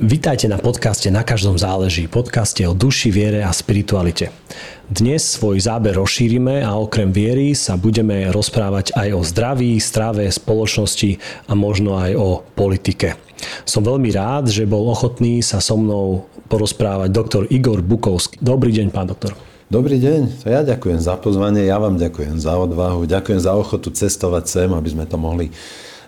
Vítajte na podcaste Na každom záleží, podcaste o duši, viere a spiritualite. Dnes svoj záber rozšírime a okrem viery sa budeme rozprávať aj o zdraví, strave, spoločnosti a možno aj o politike. Som veľmi rád, že bol ochotný sa so mnou porozprávať doktor Igor Bukovský. Dobrý deň, pán doktor. Dobrý deň, to ja ďakujem za pozvanie, ja vám ďakujem za odvahu, ďakujem za ochotu cestovať sem, aby sme to mohli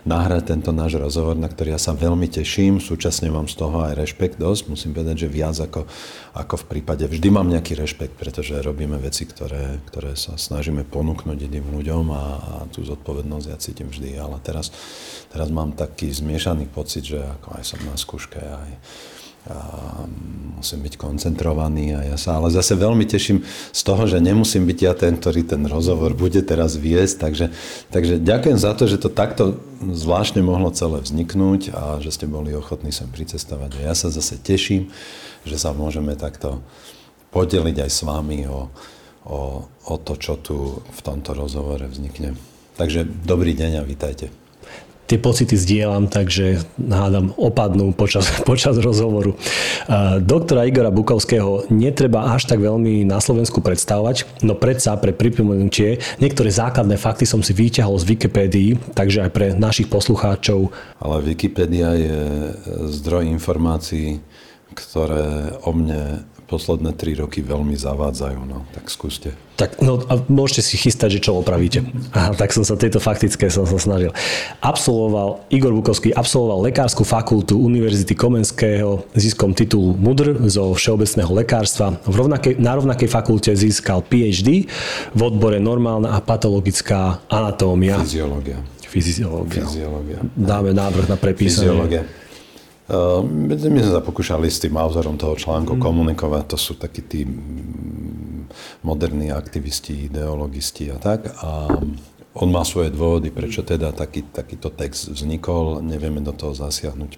nahrať tento náš rozhovor, na ktorý ja sa veľmi teším. Súčasne mám z toho aj rešpekt dosť. Musím povedať, že viac ako, ako v prípade. Vždy mám nejaký rešpekt, pretože robíme veci, ktoré, ktoré sa snažíme ponúknuť iným ľuďom a, a tú zodpovednosť ja cítim vždy. Ale teraz, teraz mám taký zmiešaný pocit, že ako aj som na skúške, aj, musím byť koncentrovaný a ja sa ale zase veľmi teším z toho, že nemusím byť ja ten, ktorý ten rozhovor bude teraz viesť, takže, takže ďakujem za to, že to takto zvláštne mohlo celé vzniknúť a že ste boli ochotní sem pricestovať. A ja sa zase teším, že sa môžeme takto podeliť aj s vami o, o, o to, čo tu v tomto rozhovore vznikne. Takže dobrý deň a vítajte tie pocity zdieľam, takže hádam opadnú počas, počas rozhovoru. Doktora Igora Bukovského netreba až tak veľmi na Slovensku predstavovať, no predsa pre pripomenutie niektoré základné fakty som si vyťahol z Wikipédii, takže aj pre našich poslucháčov. Ale Wikipedia je zdroj informácií, ktoré o mne posledné tri roky veľmi zavádzajú, no, tak skúste. Tak, no a môžete si chystať, že čo opravíte. Aha, tak som sa tejto faktické som sa snažil. Absolvoval, Igor Bukovský absolvoval lekárskú fakultu Univerzity Komenského ziskom titulu MUDR zo všeobecného lekárstva. V rovnakej, na rovnakej fakulte získal PhD v odbore normálna a patologická anatómia. Fyziológia. Fyziológia. Fyziológia. Dáme návrh na prepísanie. Fyziológia. Ehm, my sme sa pokúšali s tým autorom toho článku mm. komunikovať, to sú takí tí moderní aktivisti, ideologisti a tak. A on má svoje dôvody, prečo teda taký, takýto text vznikol, nevieme do toho zasiahnuť.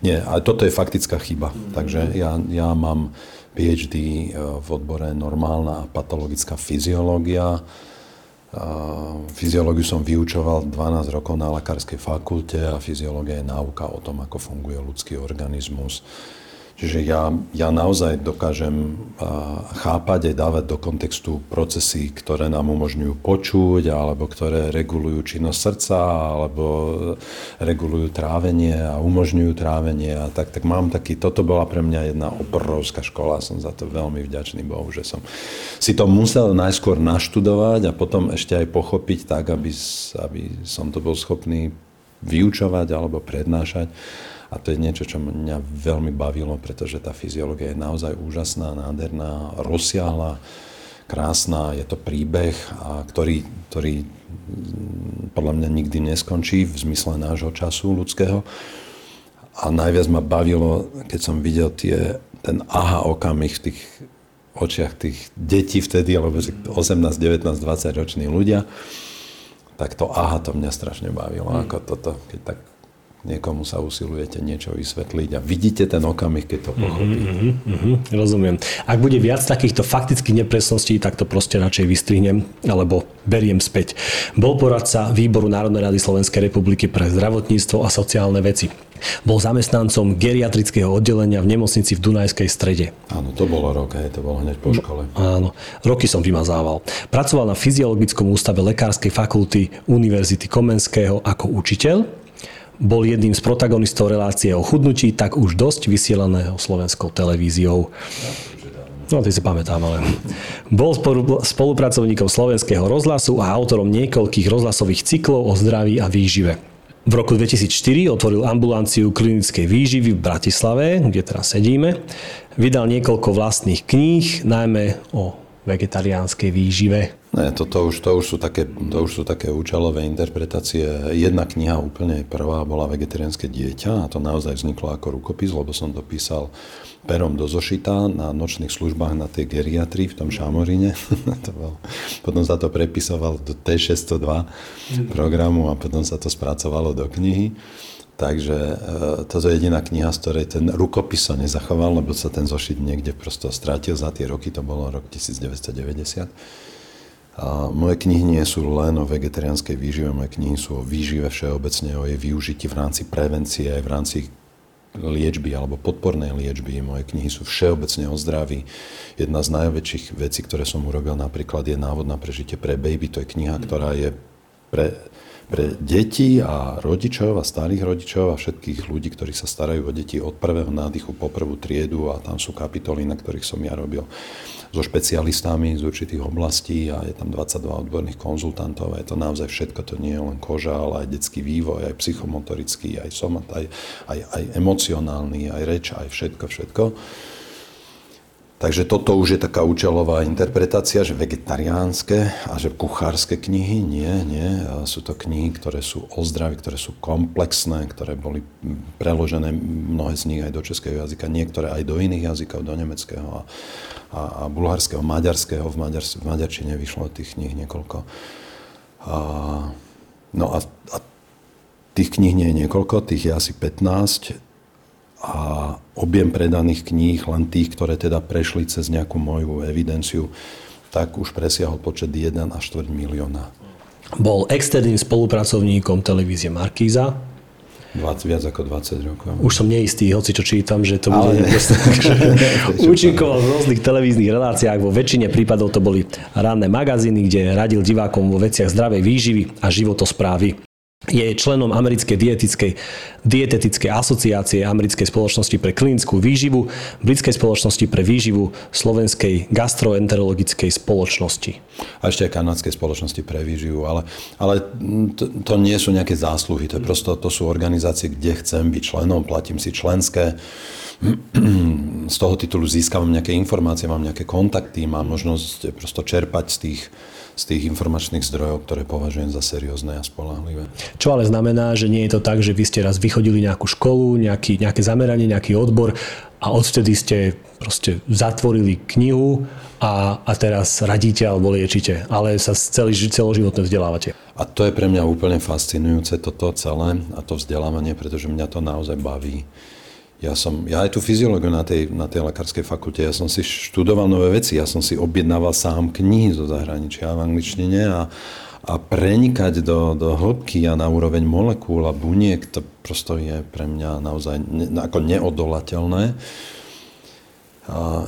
Nie, ale toto je faktická chyba. Takže ja, ja mám PhD e, v odbore normálna a patologická fyziológia, Fyziológiu som vyučoval 12 rokov na lekárskej fakulte a fyziológia je náuka o tom, ako funguje ľudský organizmus. Čiže ja, ja naozaj dokážem chápať aj dávať do kontextu procesy, ktoré nám umožňujú počuť, alebo ktoré regulujú činnosť srdca, alebo regulujú trávenie a umožňujú trávenie. A tak, tak mám taký, toto bola pre mňa jedna obrovská škola, som za to veľmi vďačný Bohu, že som si to musel najskôr naštudovať a potom ešte aj pochopiť tak, aby, aby som to bol schopný vyučovať alebo prednášať. A to je niečo, čo mňa veľmi bavilo, pretože tá fyziológia je naozaj úžasná, nádherná, rozsiahla, krásna. Je to príbeh, a ktorý, ktorý mm, podľa mňa nikdy neskončí v zmysle nášho času ľudského. A najviac ma bavilo, keď som videl tie, ten aha okamih v tých očiach tých detí vtedy, alebo 18, 19, 20 roční ľudia, tak to aha to mňa strašne bavilo. Mm. Ako toto, keď tak niekomu sa usilujete niečo vysvetliť a vidíte ten okamih, keď to mhm, pochopí. Mm-hmm, mm-hmm, rozumiem. Ak bude viac takýchto faktických nepresností, tak to proste radšej vystrihnem alebo beriem späť. Bol poradca Výboru Národnej rady Slovenskej republiky pre zdravotníctvo a sociálne veci. Bol zamestnancom geriatrického oddelenia v nemocnici v Dunajskej strede. Áno, to bolo rok, hej, to bolo hneď po škole. Áno, roky som vymazával. Pracoval na fyziologickom ústave Lekárskej fakulty Univerzity Komenského ako učiteľ bol jedným z protagonistov relácie o chudnutí, tak už dosť vysielaného slovenskou televíziou. No, ty si pamätám, ale... Bol spolupracovníkom slovenského rozhlasu a autorom niekoľkých rozhlasových cyklov o zdraví a výžive. V roku 2004 otvoril ambulanciu klinickej výživy v Bratislave, kde teraz sedíme. Vydal niekoľko vlastných kníh, najmä o vegetariánskej výžive. Ne, to, to, už, to, už sú také, to už sú také účelové interpretácie. Jedna kniha úplne prvá bola Vegetariánske dieťa a to naozaj vzniklo ako rukopis, lebo som to písal perom do zošita na nočných službách na tej geriatrii v tom Šamoríne. to bol, potom sa to prepisovalo do T602 programu a potom sa to spracovalo do knihy. Takže e, toto je jediná kniha, z ktorej ten rukopis sa nezachoval, lebo sa ten zošit niekde prosto stratil za tie roky, to bolo rok 1990. A moje knihy nie sú len o vegetariánskej výžive, moje knihy sú o výžive všeobecne, o jej využití v rámci prevencie, aj v rámci liečby alebo podpornej liečby. Moje knihy sú všeobecne o zdraví. Jedna z najväčších vecí, ktoré som urobil napríklad je návod na prežitie pre baby. To je kniha, ktorá je pre pre deti a rodičov a starých rodičov a všetkých ľudí, ktorí sa starajú o deti od prvého nádychu po prvú triedu a tam sú kapitoly, na ktorých som ja robil so špecialistami z určitých oblastí a je tam 22 odborných konzultantov a je to naozaj všetko, to nie je len koža, ale aj detský vývoj, aj psychomotorický, aj somat, aj, aj, aj emocionálny, aj reč, aj všetko, všetko. Takže toto už je taká účelová interpretácia, že vegetariánske a že kuchárske knihy. Nie, nie. Sú to knihy, ktoré sú o zdraví, ktoré sú komplexné, ktoré boli preložené mnohé z nich aj do českého jazyka, niektoré aj do iných jazykov, do nemeckého a, a, a bulharského, maďarského. V, maďar, v maďarčine vyšlo tých kníh niekoľko. A, no a, a tých kníh nie je niekoľko, tých je asi 15 a objem predaných kníh, len tých, ktoré teda prešli cez nejakú moju evidenciu, tak už presiahol počet 1 až 4 milióna. Bol externým spolupracovníkom televízie Markíza. 20, viac ako 20 rokov. Už som neistý, hoci čo čítam, že to bude účinkoval v rôznych televíznych reláciách. Vo väčšine prípadov to boli ranné magazíny, kde radil divákom vo veciach zdravej výživy a životosprávy je členom americkej dietickej, dietetickej asociácie americkej spoločnosti pre klinickú výživu, britskej spoločnosti pre výživu, slovenskej gastroenterologickej spoločnosti. A ešte aj kanadskej spoločnosti pre výživu, ale, ale to, to nie sú nejaké zásluhy, to, je prosto, to sú organizácie, kde chcem byť členom, platím si členské, z toho titulu získavam nejaké informácie, mám nejaké kontakty, mám možnosť prosto čerpať z tých z tých informačných zdrojov, ktoré považujem za seriózne a spolahlivé. Čo ale znamená, že nie je to tak, že vy ste raz vychodili nejakú školu, nejaký, nejaké zameranie, nejaký odbor a odvtedy ste proste zatvorili knihu a, a teraz radíte alebo liečite, ale sa celý, celoživotne vzdelávate. A to je pre mňa úplne fascinujúce toto celé a to vzdelávanie, pretože mňa to naozaj baví. Ja som, ja aj tú fyziológiu na tej, na tej lekárskej fakulte, ja som si študoval nové veci, ja som si objednával sám knihy zo zahraničia v angličtine a, a prenikať do, do hĺbky a na úroveň molekúl a buniek, to prosto je pre mňa naozaj ne, ako neodolateľné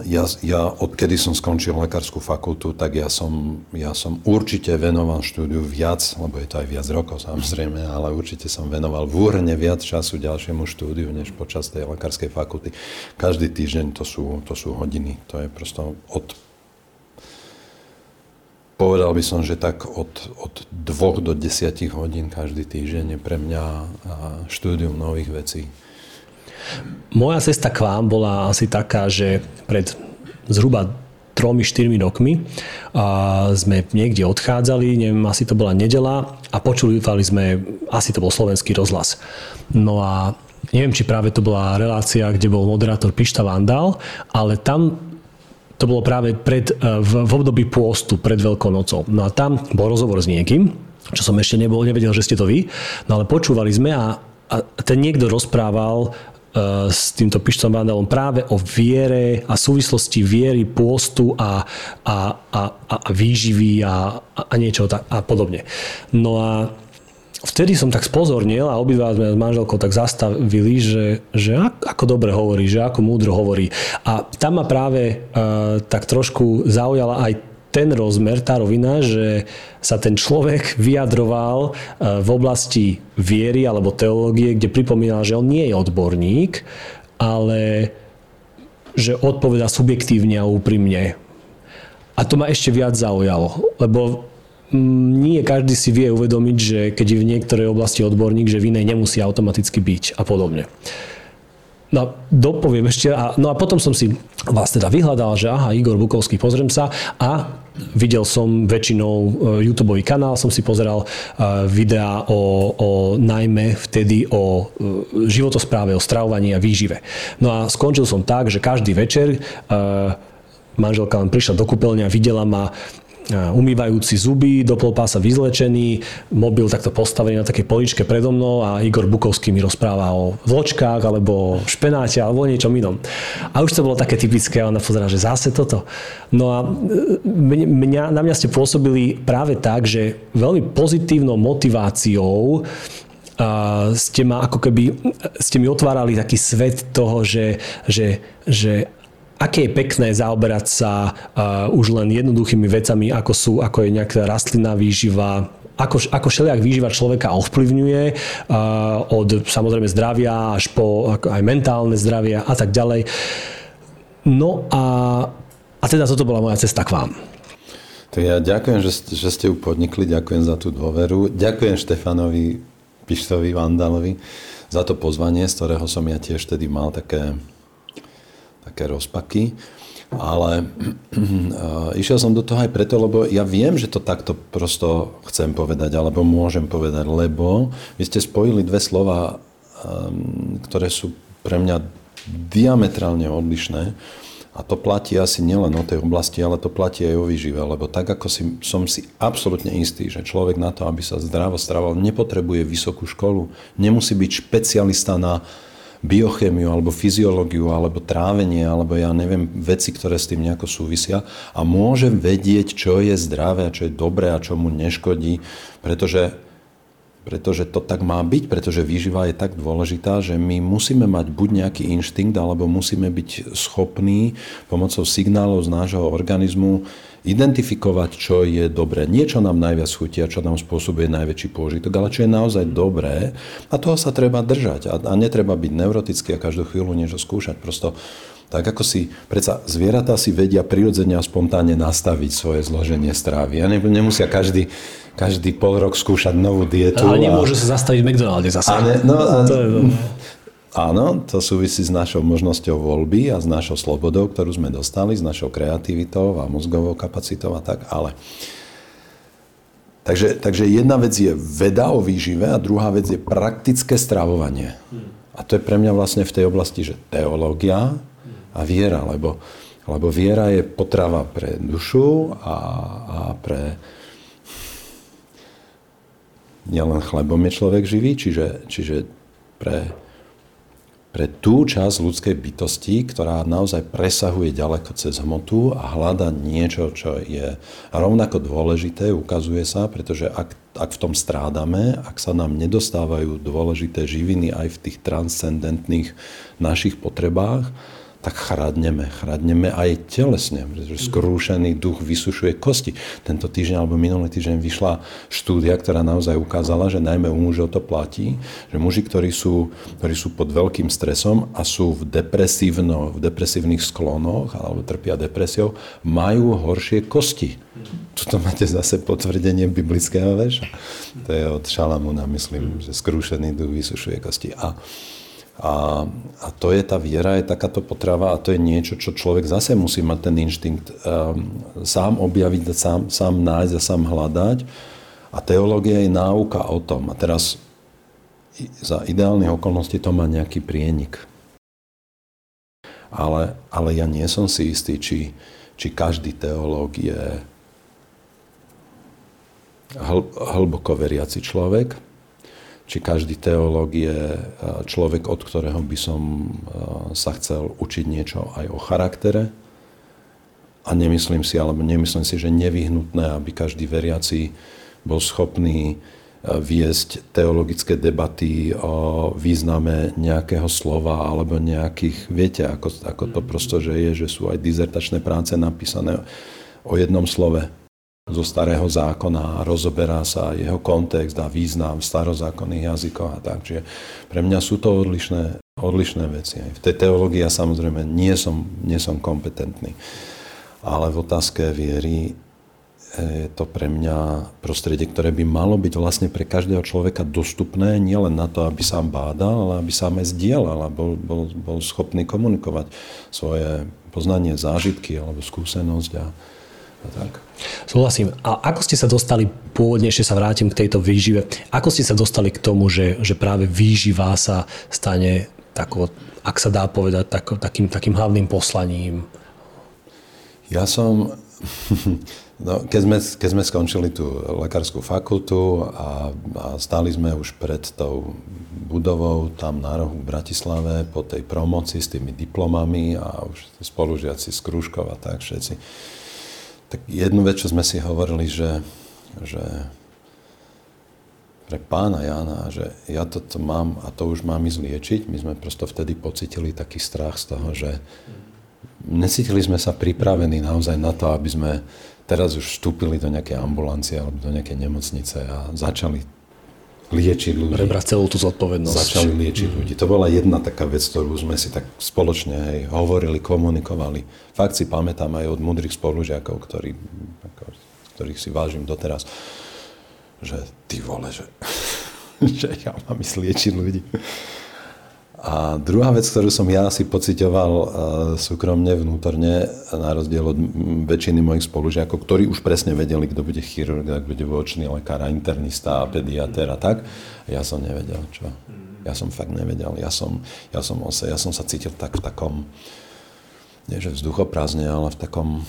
ja, ja odkedy som skončil lekárskú fakultu, tak ja som, ja som určite venoval štúdiu viac, lebo je to aj viac rokov samozrejme, ale určite som venoval v úhrne viac času ďalšiemu štúdiu, než počas tej lekárskej fakulty. Každý týždeň to sú, to sú hodiny. To je prosto od Povedal by som, že tak od, od dvoch do desiatich hodín každý týždeň je pre mňa štúdium nových vecí. Moja cesta k vám bola asi taká, že pred zhruba tromi, štyrmi rokmi a sme niekde odchádzali, neviem, asi to bola nedela a počuli sme, asi to bol slovenský rozhlas. No a neviem, či práve to bola relácia, kde bol moderátor Pišta Vandal, ale tam to bolo práve pred, v, v období pôstu, pred Veľkou nocou. No a tam bol rozhovor s niekým, čo som ešte nebol, nevedel, že ste to vy, no ale počúvali sme a, a ten niekto rozprával E, s týmto Pištom Vandalom práve o viere a súvislosti viery, pôstu a, a, a, a výživy a, a niečo tak, a podobne. No a vtedy som tak spozornil a obidva sme s manželkou tak zastavili, že, že ako dobre hovorí, že ako múdro hovorí. A tam ma práve uh, tak trošku zaujala aj ten rozmer, tá rovina, že sa ten človek vyjadroval e, v oblasti viery alebo teológie, kde pripomínal, že on nie je odborník, ale že odpoveda subjektívne a úprimne. A to ma ešte viac zaujalo, lebo mm, nie každý si vie uvedomiť, že keď je v niektorej oblasti odborník, že v inej nemusí automaticky byť a podobne. No, dopoviem ešte. A, no a potom som si vás teda vyhľadal, že aha, Igor Bukovský, pozriem sa a videl som väčšinou e, YouTube kanál, som si pozeral e, videá o, o najmä vtedy o e, životospráve, o stravovaní a výžive. No a skončil som tak, že každý večer manželka len prišla do kúpeľne a videla ma umývajúci zuby, do polpása vyzlečený, mobil takto postavený na takej poličke predo mnou a Igor Bukovský mi rozpráva o vločkách alebo špenáte alebo o niečom inom. A už to bolo také typické a ona pozerá, že zase toto. No a e, mňa, na mňa ste pôsobili práve tak, že veľmi pozitívnou motiváciou ste ma ako keby, ste mi otvárali taký svet toho, že, že, že aké je pekné zaoberať sa uh, už len jednoduchými vecami, ako sú, ako je nejaká rastlinná výživa, ako, ako všelijak výživa človeka ovplyvňuje uh, od samozrejme zdravia až po aj mentálne zdravie a tak ďalej. No a, a teda toto bola moja cesta k vám. Tak ja ďakujem, že, že ste ju podnikli, ďakujem za tú dôveru. Ďakujem Štefanovi Pištovi Vandalovi za to pozvanie, z ktorého som ja tiež tedy mal také, také rozpaky. Ale uh, išiel som do toho aj preto, lebo ja viem, že to takto prosto chcem povedať, alebo môžem povedať, lebo vy ste spojili dve slova, um, ktoré sú pre mňa diametrálne odlišné. A to platí asi nielen o tej oblasti, ale to platí aj o výžive, lebo tak ako si, som si absolútne istý, že človek na to, aby sa zdravo stravoval, nepotrebuje vysokú školu, nemusí byť špecialista na biochémiu alebo fyziológiu alebo trávenie alebo ja neviem veci, ktoré s tým nejako súvisia a môže vedieť, čo je zdravé a čo je dobré a čo mu neškodí, pretože pretože to tak má byť, pretože výživa je tak dôležitá, že my musíme mať buď nejaký inštinkt, alebo musíme byť schopní pomocou signálov z nášho organizmu identifikovať, čo je dobré. Nie, čo nám najviac chutí a čo nám spôsobuje najväčší pôžitok, ale čo je naozaj dobré a toho sa treba držať. A, a netreba byť neurotický a každú chvíľu niečo skúšať. Prosto tak ako si, predsa zvieratá si vedia prirodzene a spontánne nastaviť svoje zloženie strávy. A nemusia každý, každý pol rok skúšať novú dietu. Ale nemôže a... sa zastaviť v McDonalde zase. A ne, no, a... to je Áno, to súvisí s našou možnosťou voľby a s našou slobodou, ktorú sme dostali, s našou kreativitou a mozgovou kapacitou a tak, ale... Takže, takže jedna vec je veda o výžive a druhá vec je praktické stravovanie. A to je pre mňa vlastne v tej oblasti, že teológia a viera, lebo, lebo viera je potrava pre dušu a, a pre... Nielen chlebom je človek živý, čiže, čiže pre pre tú časť ľudskej bytosti, ktorá naozaj presahuje ďaleko cez hmotu a hľada niečo, čo je rovnako dôležité, ukazuje sa, pretože ak, ak v tom strádame, ak sa nám nedostávajú dôležité živiny aj v tých transcendentných našich potrebách, tak chradneme. Chradneme aj telesne, pretože skrúšený duch vysušuje kosti. Tento týždeň alebo minulý týždeň vyšla štúdia, ktorá naozaj ukázala, že najmä u mužov to platí, že muži, ktorí sú, ktorí sú pod veľkým stresom a sú v, depresívno, v depresívnych sklonoch alebo trpia depresiou, majú horšie kosti. Tuto máte zase potvrdenie biblického veša. To je od Šalamúna, myslím, že skrúšený duch vysušuje kosti. A a, a to je tá viera, je takáto potrava a to je niečo, čo človek zase musí mať ten inštinkt um, sám objaviť, sám, sám nájsť a sám hľadať. A teológia je náuka o tom. A teraz za ideálnych okolností to má nejaký prienik. Ale, ale ja nie som si istý, či, či každý teológ je hl, hlboko veriaci človek, či každý teológ je e, človek, od ktorého by som e, sa chcel učiť niečo aj o charaktere. A nemyslím si, alebo nemyslím si, že nevyhnutné, aby každý veriaci bol schopný e, viesť teologické debaty o význame nejakého slova alebo nejakých, viete, ako, ako to prosto, že je, že sú aj dizertačné práce napísané o jednom slove zo starého zákona a rozoberá sa jeho kontext a význam v starozákonných jazykoch a tak. Čiže pre mňa sú to odlišné, odlišné veci. V tej teológii ja samozrejme nie som, nie som kompetentný. Ale v otázke viery je to pre mňa prostredie, ktoré by malo byť vlastne pre každého človeka dostupné nielen na to, aby sám bádal, ale aby sám aj zdieľal a bol, bol, bol schopný komunikovať svoje poznanie, zážitky alebo skúsenosť a, a tak. Súhlasím. A ako ste sa dostali, pôvodne ešte sa vrátim k tejto výžive, ako ste sa dostali k tomu, že, že práve výživa sa stane tako, ak sa dá povedať, tak, takým, takým hlavným poslaním? Ja som, no, keď, sme, keď sme skončili tú lekárskú fakultu a, a stáli sme už pred tou budovou tam na rohu v Bratislave po tej promoci s tými diplomami a už spolužiaci z Krúžkov a tak všetci tak jednu vec, čo sme si hovorili, že, že pre pána Jana, že ja toto mám a to už mám ísť liečiť. My sme prosto vtedy pocitili taký strach z toho, že necítili sme sa pripravení naozaj na to, aby sme teraz už vstúpili do nejakej ambulancie alebo do nejakej nemocnice a začali liečiť ľudí. Prebrať celú tú zodpovednosť. Začali liečiť ľudí. To bola jedna taká vec, ktorú sme si tak spoločne hej, hovorili, komunikovali. Fakt si pamätám aj od mudrých spolužiakov, ktorí, ako, ktorých si vážim doteraz že ty vole, že, že ja mám ísť liečiť ľudí. A druhá vec, ktorú som ja si pocitoval uh, súkromne, vnútorne, na rozdiel od väčšiny mojich spolužiakov, ktorí už presne vedeli, kto bude chirurg, kto bude vočný lekár, internista, pediatér a tak, ja som nevedel, čo. Ja som fakt nevedel. Ja som, ja som, ja som sa cítil tak v takom, nie že vzduchoprázdne, ale v takom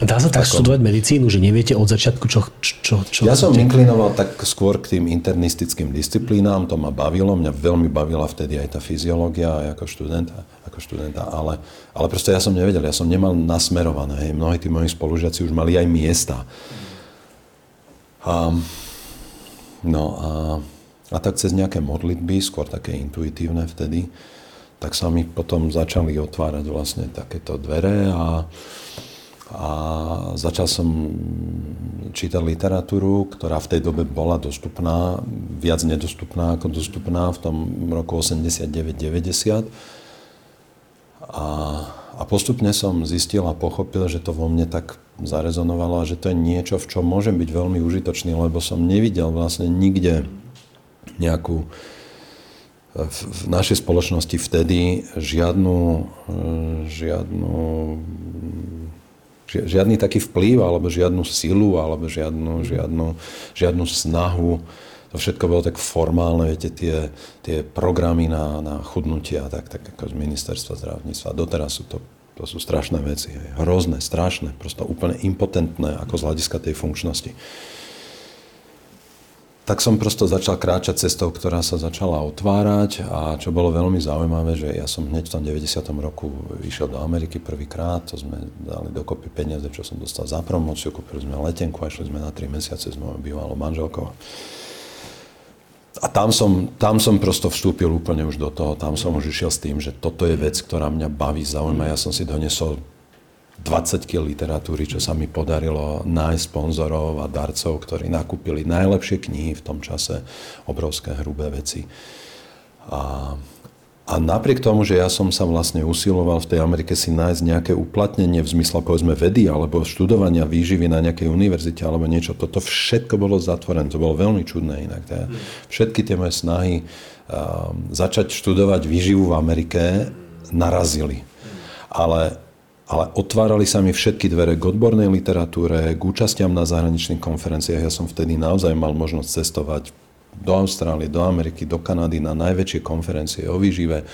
Dá sa tak študovať medicínu, že neviete od začiatku, čo... čo, čo ja som inklinoval tak skôr k tým internistickým disciplínám, to ma bavilo, mňa veľmi bavila vtedy aj tá fyziológia ako študenta, ako študenta ale, ale proste ja som nevedel, ja som nemal nasmerované, hej. mnohí tí moji spolužiaci už mali aj miesta. A, no a, a tak cez nejaké modlitby, skôr také intuitívne vtedy, tak sa mi potom začali otvárať vlastne takéto dvere a a začal som čítať literatúru, ktorá v tej dobe bola dostupná, viac nedostupná ako dostupná v tom roku 89-90. A, a postupne som zistil a pochopil, že to vo mne tak zarezonovalo a že to je niečo, v čom môžem byť veľmi užitočný, lebo som nevidel vlastne nikde nejakú v, našej spoločnosti vtedy žiadnu, žiadnu žiadny taký vplyv, alebo žiadnu silu, alebo žiadnu, žiadnu, žiadnu snahu. To všetko bolo tak formálne, viete, tie, tie programy na, na chudnutie a tak, tak ako z ministerstva zdravotníctva. Doteraz sú to, to sú strašné veci, hrozné, strašné, prosto úplne impotentné ako z hľadiska tej funkčnosti tak som prosto začal kráčať cestou, ktorá sa začala otvárať a čo bolo veľmi zaujímavé, že ja som hneď v tom 90. roku išiel do Ameriky prvýkrát, to sme dali dokopy peniaze, čo som dostal za promociu, kúpili sme letenku a išli sme na 3 mesiace s mojou bývalou manželkou. A tam som, tam som prosto vstúpil úplne už do toho, tam som už išiel s tým, že toto je vec, ktorá mňa baví, zaujíma. Ja som si donesol 20 kg literatúry, čo sa mi podarilo nájsť sponzorov a darcov, ktorí nakúpili najlepšie knihy v tom čase, obrovské hrubé veci. A, a napriek tomu, že ja som sa vlastne usiloval v tej Amerike si nájsť nejaké uplatnenie v zmysle povedzme vedy alebo študovania výživy na nejakej univerzite alebo niečo, toto všetko bolo zatvorené. To bolo veľmi čudné inak. Teda všetky tie moje snahy uh, začať študovať výživu v Amerike narazili. Ale ale otvárali sa mi všetky dvere k odbornej literatúre, k účastiam na zahraničných konferenciách. Ja som vtedy naozaj mal možnosť cestovať do Austrálie, do Ameriky, do Kanady na najväčšie konferencie o výžive,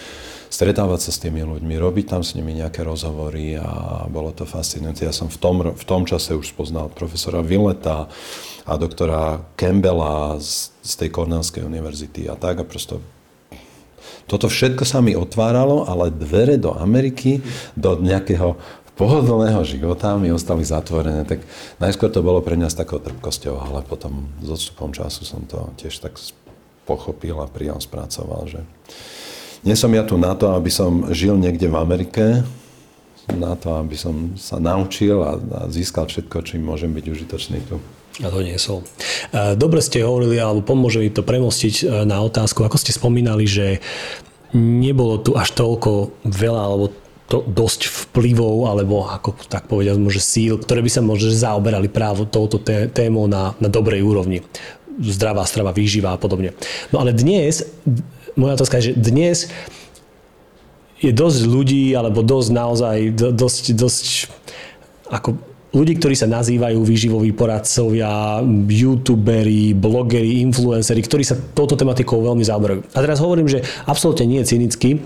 stretávať sa s tými ľuďmi, robiť tam s nimi nejaké rozhovory a bolo to fascinujúce. Ja som v tom, v tom čase už spoznal profesora Villeta a doktora Campbella z, z tej Cornellskej univerzity a tak a prosto toto všetko sa mi otváralo, ale dvere do Ameriky, do nejakého pohodlného života mi ostali zatvorené. Tak najskôr to bolo pre mňa s takou trpkosťou, ale potom s odstupom času som to tiež tak pochopil a prijal, spracoval, že nie som ja tu na to, aby som žil niekde v Amerike, na to, aby som sa naučil a, a získal všetko, čím môžem byť užitočný tu. A to nie som. E, dobre ste hovorili, alebo pomôže mi to premostiť e, na otázku, ako ste spomínali, že nebolo tu až toľko veľa, alebo to dosť vplyvov, alebo ako tak povedať, môže síl, ktoré by sa možno zaoberali právo touto témou na, na dobrej úrovni. Zdravá strava, výživa a podobne. No ale dnes, moja otázka je, že dnes je dosť ľudí, alebo dosť naozaj, dosť, dosť ako ľudí, ktorí sa nazývajú výživoví poradcovia, youtuberi, blogeri, influenceri, ktorí sa touto tematikou veľmi zaoberajú. A teraz hovorím, že absolútne nie je cynicky, e,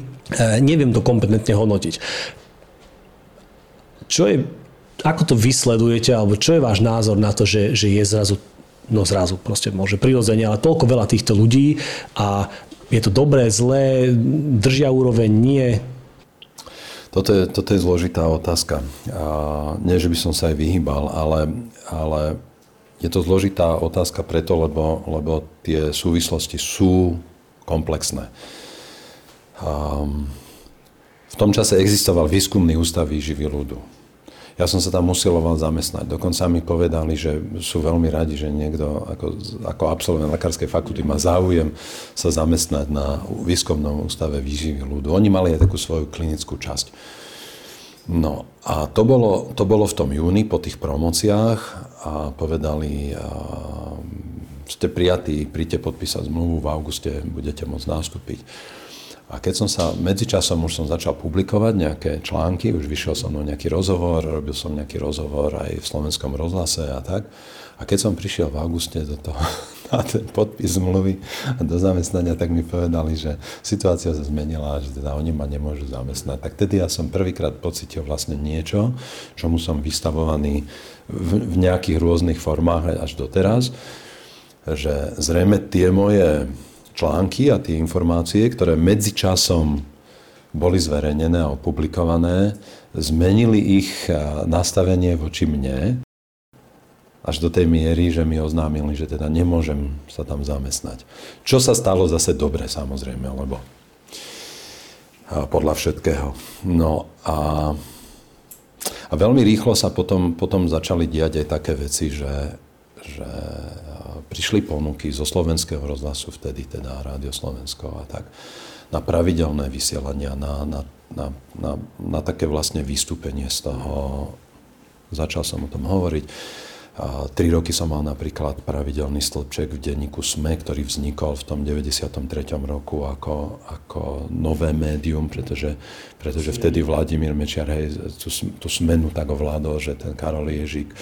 neviem to kompetentne hodnotiť. Čo je, ako to vysledujete, alebo čo je váš názor na to, že, že je zrazu, no zrazu proste môže prirodzene, ale toľko veľa týchto ľudí a je to dobré, zlé, držia úroveň, nie, toto je, toto je zložitá otázka. A nie, že by som sa aj vyhýbal, ale, ale je to zložitá otázka preto, lebo, lebo tie súvislosti sú komplexné. Um, v tom čase existoval výskumný ústav výživy ľudu. Ja som sa tam usiloval zamestnať. Dokonca mi povedali, že sú veľmi radi, že niekto ako, ako absolvent lekárskej fakulty má záujem sa zamestnať na výskumnom ústave výživy ľudu. Oni mali aj takú svoju klinickú časť. No a to bolo, to bolo v tom júni po tých promociách a povedali, a ste prijatí, príďte podpísať zmluvu, v auguste budete môcť nastúpiť. A keď som sa, medzičasom už som začal publikovať nejaké články, už vyšiel som mnou nejaký rozhovor, robil som nejaký rozhovor aj v slovenskom rozhlase a tak. A keď som prišiel v auguste do toho, na ten podpis zmluvy a do zamestnania, tak mi povedali, že situácia sa zmenila, že teda oni ma nemôžu zamestnať. Tak tedy ja som prvýkrát pocitil vlastne niečo, čomu som vystavovaný v, v nejakých rôznych formách až doteraz, že zrejme tie moje články a tie informácie, ktoré medzičasom boli zverejnené a opublikované, zmenili ich nastavenie voči mne až do tej miery, že mi oznámili, že teda nemôžem sa tam zamestnať. Čo sa stalo zase dobre, samozrejme, lebo podľa všetkého. No a, a veľmi rýchlo sa potom, potom začali diať aj také veci, že, že prišli ponuky zo slovenského rozhlasu, vtedy teda Rádio Slovensko a tak, na pravidelné vysielania, na, na, na, na, na také vlastne vystúpenie z toho. Začal som o tom hovoriť. A tri roky som mal napríklad pravidelný stĺpček v denníku SME, ktorý vznikol v tom 93. roku ako, ako nové médium, pretože, pretože vtedy Vladimír Mečiar hej, tú, tú smenu tak ovládol, že ten Karol Ježík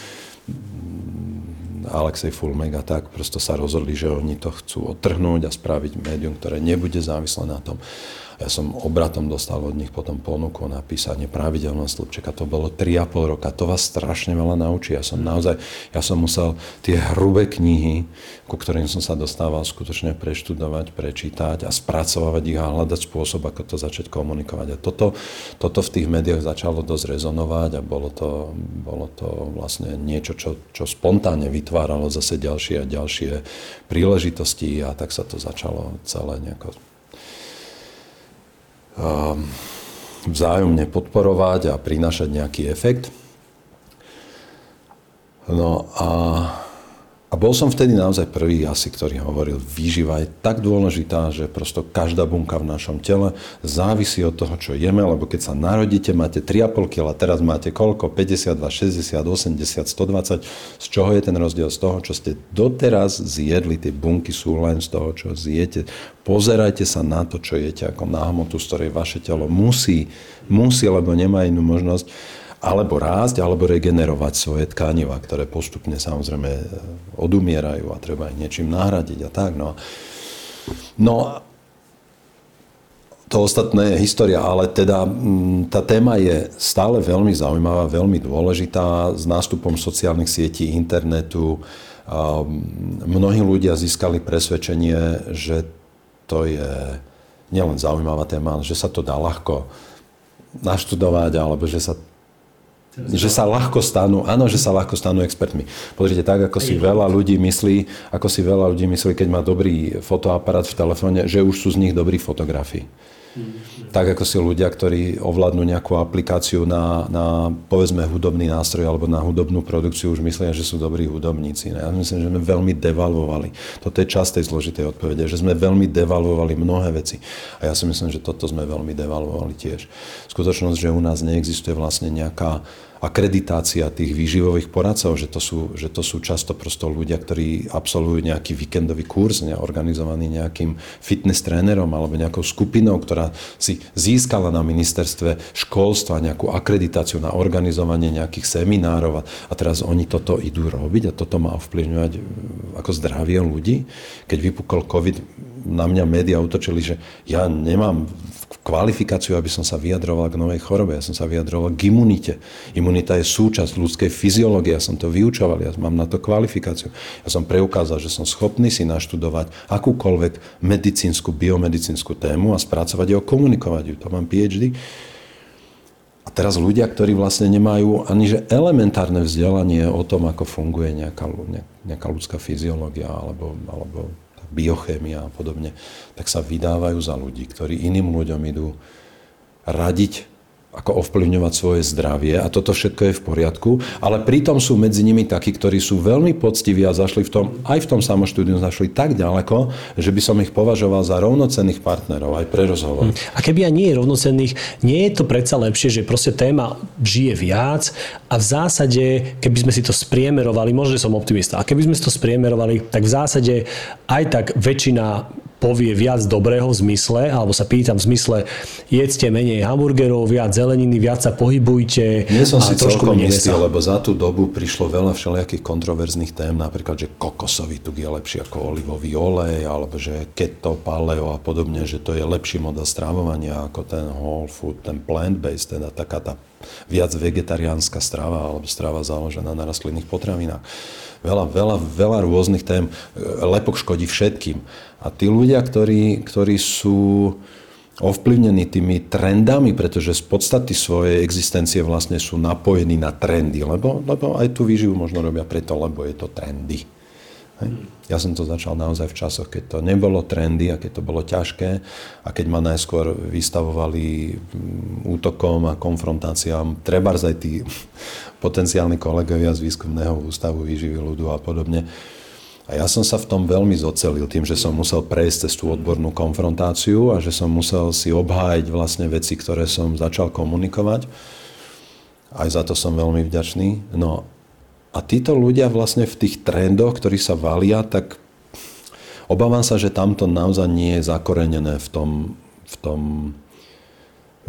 Alexej Fulmek a tak prosto sa rozhodli, že oni to chcú odtrhnúť a spraviť médium, ktoré nebude závislé na tom, ja som obratom dostal od nich potom ponuku na písanie pravidelného slupčeka. To bolo 3,5 roka. To vás strašne veľa naučí. Ja som naozaj, ja som musel tie hrubé knihy, ku ktorým som sa dostával, skutočne preštudovať, prečítať a spracovať ich a hľadať spôsob, ako to začať komunikovať. A toto, toto v tých médiách začalo dosť rezonovať a bolo to, bolo to vlastne niečo, čo, čo spontánne vytváralo zase ďalšie a ďalšie príležitosti a tak sa to začalo celé nejako vzájomne podporovať a prinášať nejaký efekt. No a a bol som vtedy naozaj prvý asi, ktorý hovoril, výživa je tak dôležitá, že prosto každá bunka v našom tele závisí od toho, čo jeme, lebo keď sa narodíte, máte 3,5 kg, teraz máte koľko? 52, 60, 80, 120. Z čoho je ten rozdiel? Z toho, čo ste doteraz zjedli, tie bunky sú len z toho, čo zjete. Pozerajte sa na to, čo jete, ako na z ktorej vaše telo musí, musí, lebo nemá inú možnosť alebo rásť, alebo regenerovať svoje tkaniva, ktoré postupne samozrejme e, odumierajú a treba ich niečím nahradiť a tak. No, no to ostatné je história, ale teda mm, tá téma je stále veľmi zaujímavá, veľmi dôležitá. S nástupom sociálnych sietí, internetu mnohí ľudia získali presvedčenie, že to je nielen zaujímavá téma, ale že sa to dá ľahko naštudovať, alebo že sa že sa ľahko stanú, áno, že sa ľahko stanú expertmi. Pozrite, tak ako si veľa ľudí myslí, ako si veľa ľudí myslí, keď má dobrý fotoaparát v telefóne, že už sú z nich dobrí fotografii. Tak ako si ľudia, ktorí ovládnu nejakú aplikáciu na, na povedzme hudobný nástroj alebo na hudobnú produkciu, už myslia, že sú dobrí hudobníci. Ja myslím, že sme veľmi devalvovali. Toto je časť tej zložitej odpovede, že sme veľmi devalvovali mnohé veci. A ja si myslím, že toto sme veľmi devalvovali tiež. Skutočnosť, že u nás neexistuje vlastne nejaká akreditácia tých výživových poradcov, že to sú, že to sú často prosto ľudia, ktorí absolvujú nejaký víkendový kurz, ne, organizovaný nejakým fitness trénerom alebo nejakou skupinou, ktorá si získala na ministerstve školstva nejakú akreditáciu na organizovanie nejakých seminárov a, a teraz oni toto idú robiť a toto má ovplyvňovať e, ako zdravie ľudí. Keď vypukol COVID, na mňa médiá utočili, že ja nemám kvalifikáciu, aby som sa vyjadroval k novej chorobe. Ja som sa vyjadroval k imunite. Imunita je súčasť ľudskej fyziológie. Ja som to vyučoval, ja mám na to kvalifikáciu. Ja som preukázal, že som schopný si naštudovať akúkoľvek medicínsku, biomedicínsku tému a spracovať ju, komunikovať ju. To mám PhD. A teraz ľudia, ktorí vlastne nemajú ani že elementárne vzdelanie o tom, ako funguje nejaká, nejaká ľudská fyziológia alebo, alebo biochémia a podobne, tak sa vydávajú za ľudí, ktorí iným ľuďom idú radiť ako ovplyvňovať svoje zdravie a toto všetko je v poriadku, ale pritom sú medzi nimi takí, ktorí sú veľmi poctiví a zašli v tom, aj v tom samoštúdiu zašli tak ďaleko, že by som ich považoval za rovnocenných partnerov aj pre rozhovor. Hm. A keby aj nie je rovnocenných, nie je to predsa lepšie, že proste téma žije viac a v zásade, keby sme si to spriemerovali, možno, že som optimista, a keby sme si to spriemerovali, tak v zásade aj tak väčšina povie viac dobrého v zmysle, alebo sa pýtam v zmysle, jedzte menej hamburgerov, viac zeleniny, viac sa pohybujte. Nie som si celkom istý, lebo za tú dobu prišlo veľa všelijakých kontroverzných tém, napríklad, že kokosový tuk je lepší ako olivový olej, alebo že keto, paleo a podobne, že to je lepší model strávovania ako ten whole food, ten plant-based, teda taká tá viac vegetariánska strava alebo strava založená na rastlinných potravinách veľa, veľa, veľa rôznych tém. Lepok škodí všetkým. A tí ľudia, ktorí, ktorí sú ovplyvnení tými trendami, pretože z podstaty svojej existencie vlastne sú napojení na trendy, lebo, lebo aj tú výživu možno robia preto, lebo je to trendy. Ja som to začal naozaj v časoch, keď to nebolo trendy a keď to bolo ťažké a keď ma najskôr vystavovali mm, útokom a konfrontáciám, treba aj tí potenciálni kolegovia z výskumného ústavu výživy ľudu a podobne. A ja som sa v tom veľmi zocelil tým, že som musel prejsť cez tú odbornú konfrontáciu a že som musel si obhájiť vlastne veci, ktoré som začal komunikovať. Aj za to som veľmi vďačný. No a títo ľudia vlastne v tých trendoch, ktorí sa valia, tak obávam sa, že tamto naozaj nie je zakorenené v tom, v tom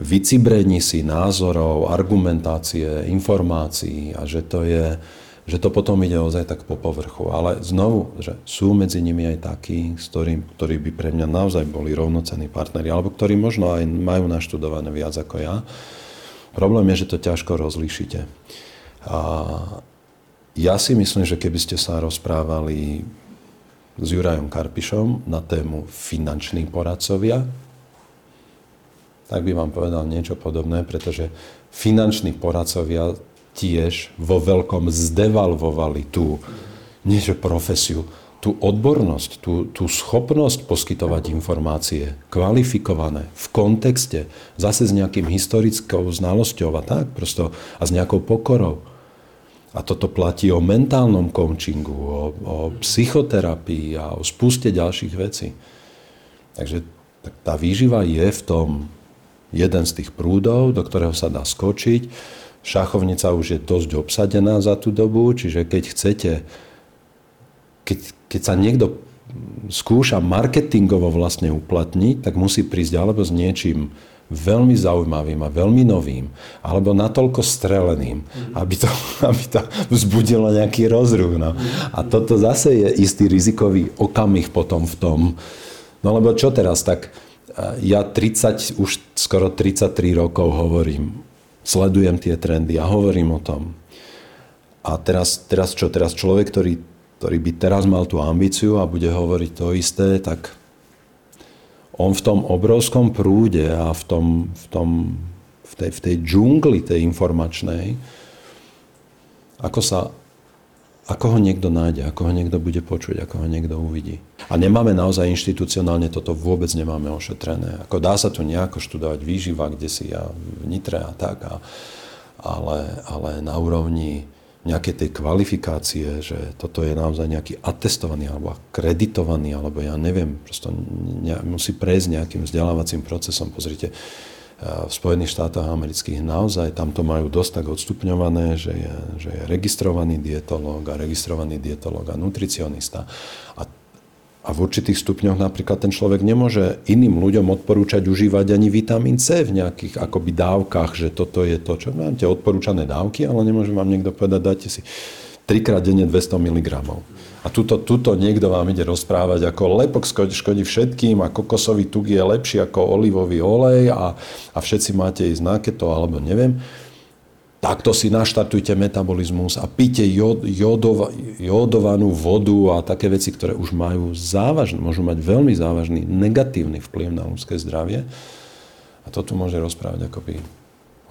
vycibrení si názorov, argumentácie, informácií a že to je, že to potom ide ozaj tak po povrchu. Ale znovu, že sú medzi nimi aj takí, s ktorým, ktorí by pre mňa naozaj boli rovnocenní partneri, alebo ktorí možno aj majú naštudované viac ako ja. Problém je, že to ťažko rozlíšite. A ja si myslím, že keby ste sa rozprávali s Jurajom Karpišom na tému finanční poradcovia, tak by vám povedal niečo podobné, pretože finanční poradcovia tiež vo veľkom zdevalvovali tú niečo profesiu, tú odbornosť, tú, tú schopnosť poskytovať informácie kvalifikované, v kontexte, zase s nejakým historickou znalosťou a tak, prosto, a s nejakou pokorou. A toto platí o mentálnom coachingu, o, o psychoterapii a o spuste ďalších vecí. Takže tá výživa je v tom jeden z tých prúdov, do ktorého sa dá skočiť. Šachovnica už je dosť obsadená za tú dobu, čiže keď chcete, keď, keď sa niekto skúša marketingovo vlastne uplatniť, tak musí prísť alebo s niečím veľmi zaujímavým a veľmi novým, alebo natoľko streleným, aby to, aby to vzbudilo nejaký rozruch. No. A toto zase je istý rizikový okamih potom v tom. No lebo čo teraz, tak ja 30, už skoro 33 rokov hovorím, sledujem tie trendy a hovorím o tom. A teraz, teraz čo? Teraz človek, ktorý, ktorý by teraz mal tú ambíciu a bude hovoriť to isté, tak on v tom obrovskom prúde a v, tom, v, tom, v, tej, v tej džungli tej informačnej, ako sa ako ho niekto nájde, ako ho niekto bude počuť, ako ho niekto uvidí. A nemáme naozaj inštitucionálne toto vôbec nemáme ošetrené. Ako dá sa tu nejako študovať výživa, kde si ja v a tak, a, ale, ale na úrovni nejaké tej kvalifikácie, že toto je naozaj nejaký atestovaný alebo akreditovaný, alebo ja neviem, prosto ne, musí prejsť nejakým vzdelávacím procesom. Pozrite, eh, v Spojených štátoch amerických naozaj tam to majú dosť tak odstupňované, že je, že je registrovaný dietológ a registrovaný dietológ a nutricionista. A a v určitých stupňoch napríklad ten človek nemôže iným ľuďom odporúčať užívať ani vitamín C v nejakých akoby dávkach, že toto je to, čo máte odporúčané dávky, ale nemôže vám niekto povedať, dajte si trikrát denne 200 mg. A tuto, tuto niekto vám ide rozprávať, ako lepok škodí všetkým a kokosový tuk je lepší ako olivový olej a, a všetci máte ísť na keto alebo neviem takto si naštartujte metabolizmus a píte jod, jodova, jodovanú vodu a také veci, ktoré už majú závažný, môžu mať veľmi závažný negatívny vplyv na ľudské zdravie. A to tu môže rozprávať akoby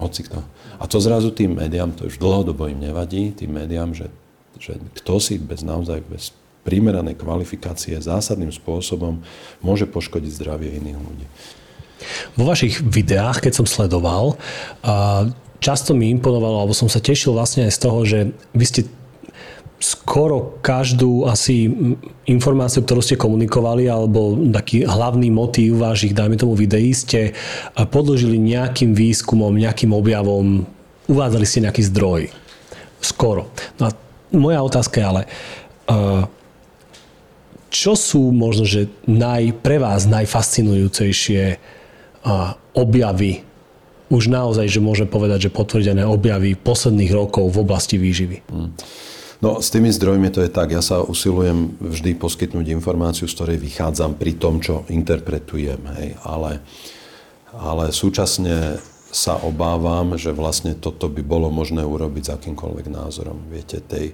Hoci kto. A to zrazu tým médiám, to už dlhodobo im nevadí, tým médiám, že, že kto si bez naozaj bez primeranej kvalifikácie zásadným spôsobom môže poškodiť zdravie iných ľudí. Vo vašich videách, keď som sledoval, často mi imponovalo, alebo som sa tešil vlastne aj z toho, že vy ste skoro každú asi informáciu, ktorú ste komunikovali, alebo taký hlavný motív vašich, dajme tomu videí, ste podložili nejakým výskumom, nejakým objavom, uvádzali ste nejaký zdroj. Skoro. No a moja otázka je ale, čo sú možno, že naj, pre vás najfascinujúcejšie objavy už naozaj, že môžem povedať, že potvrdené objavy posledných rokov v oblasti výživy? Hmm. No s tými zdrojmi to je tak. Ja sa usilujem vždy poskytnúť informáciu, z ktorej vychádzam pri tom, čo interpretujem. Hej. Ale, ale súčasne sa obávam, že vlastne toto by bolo možné urobiť s akýmkoľvek názorom. Viete, tej,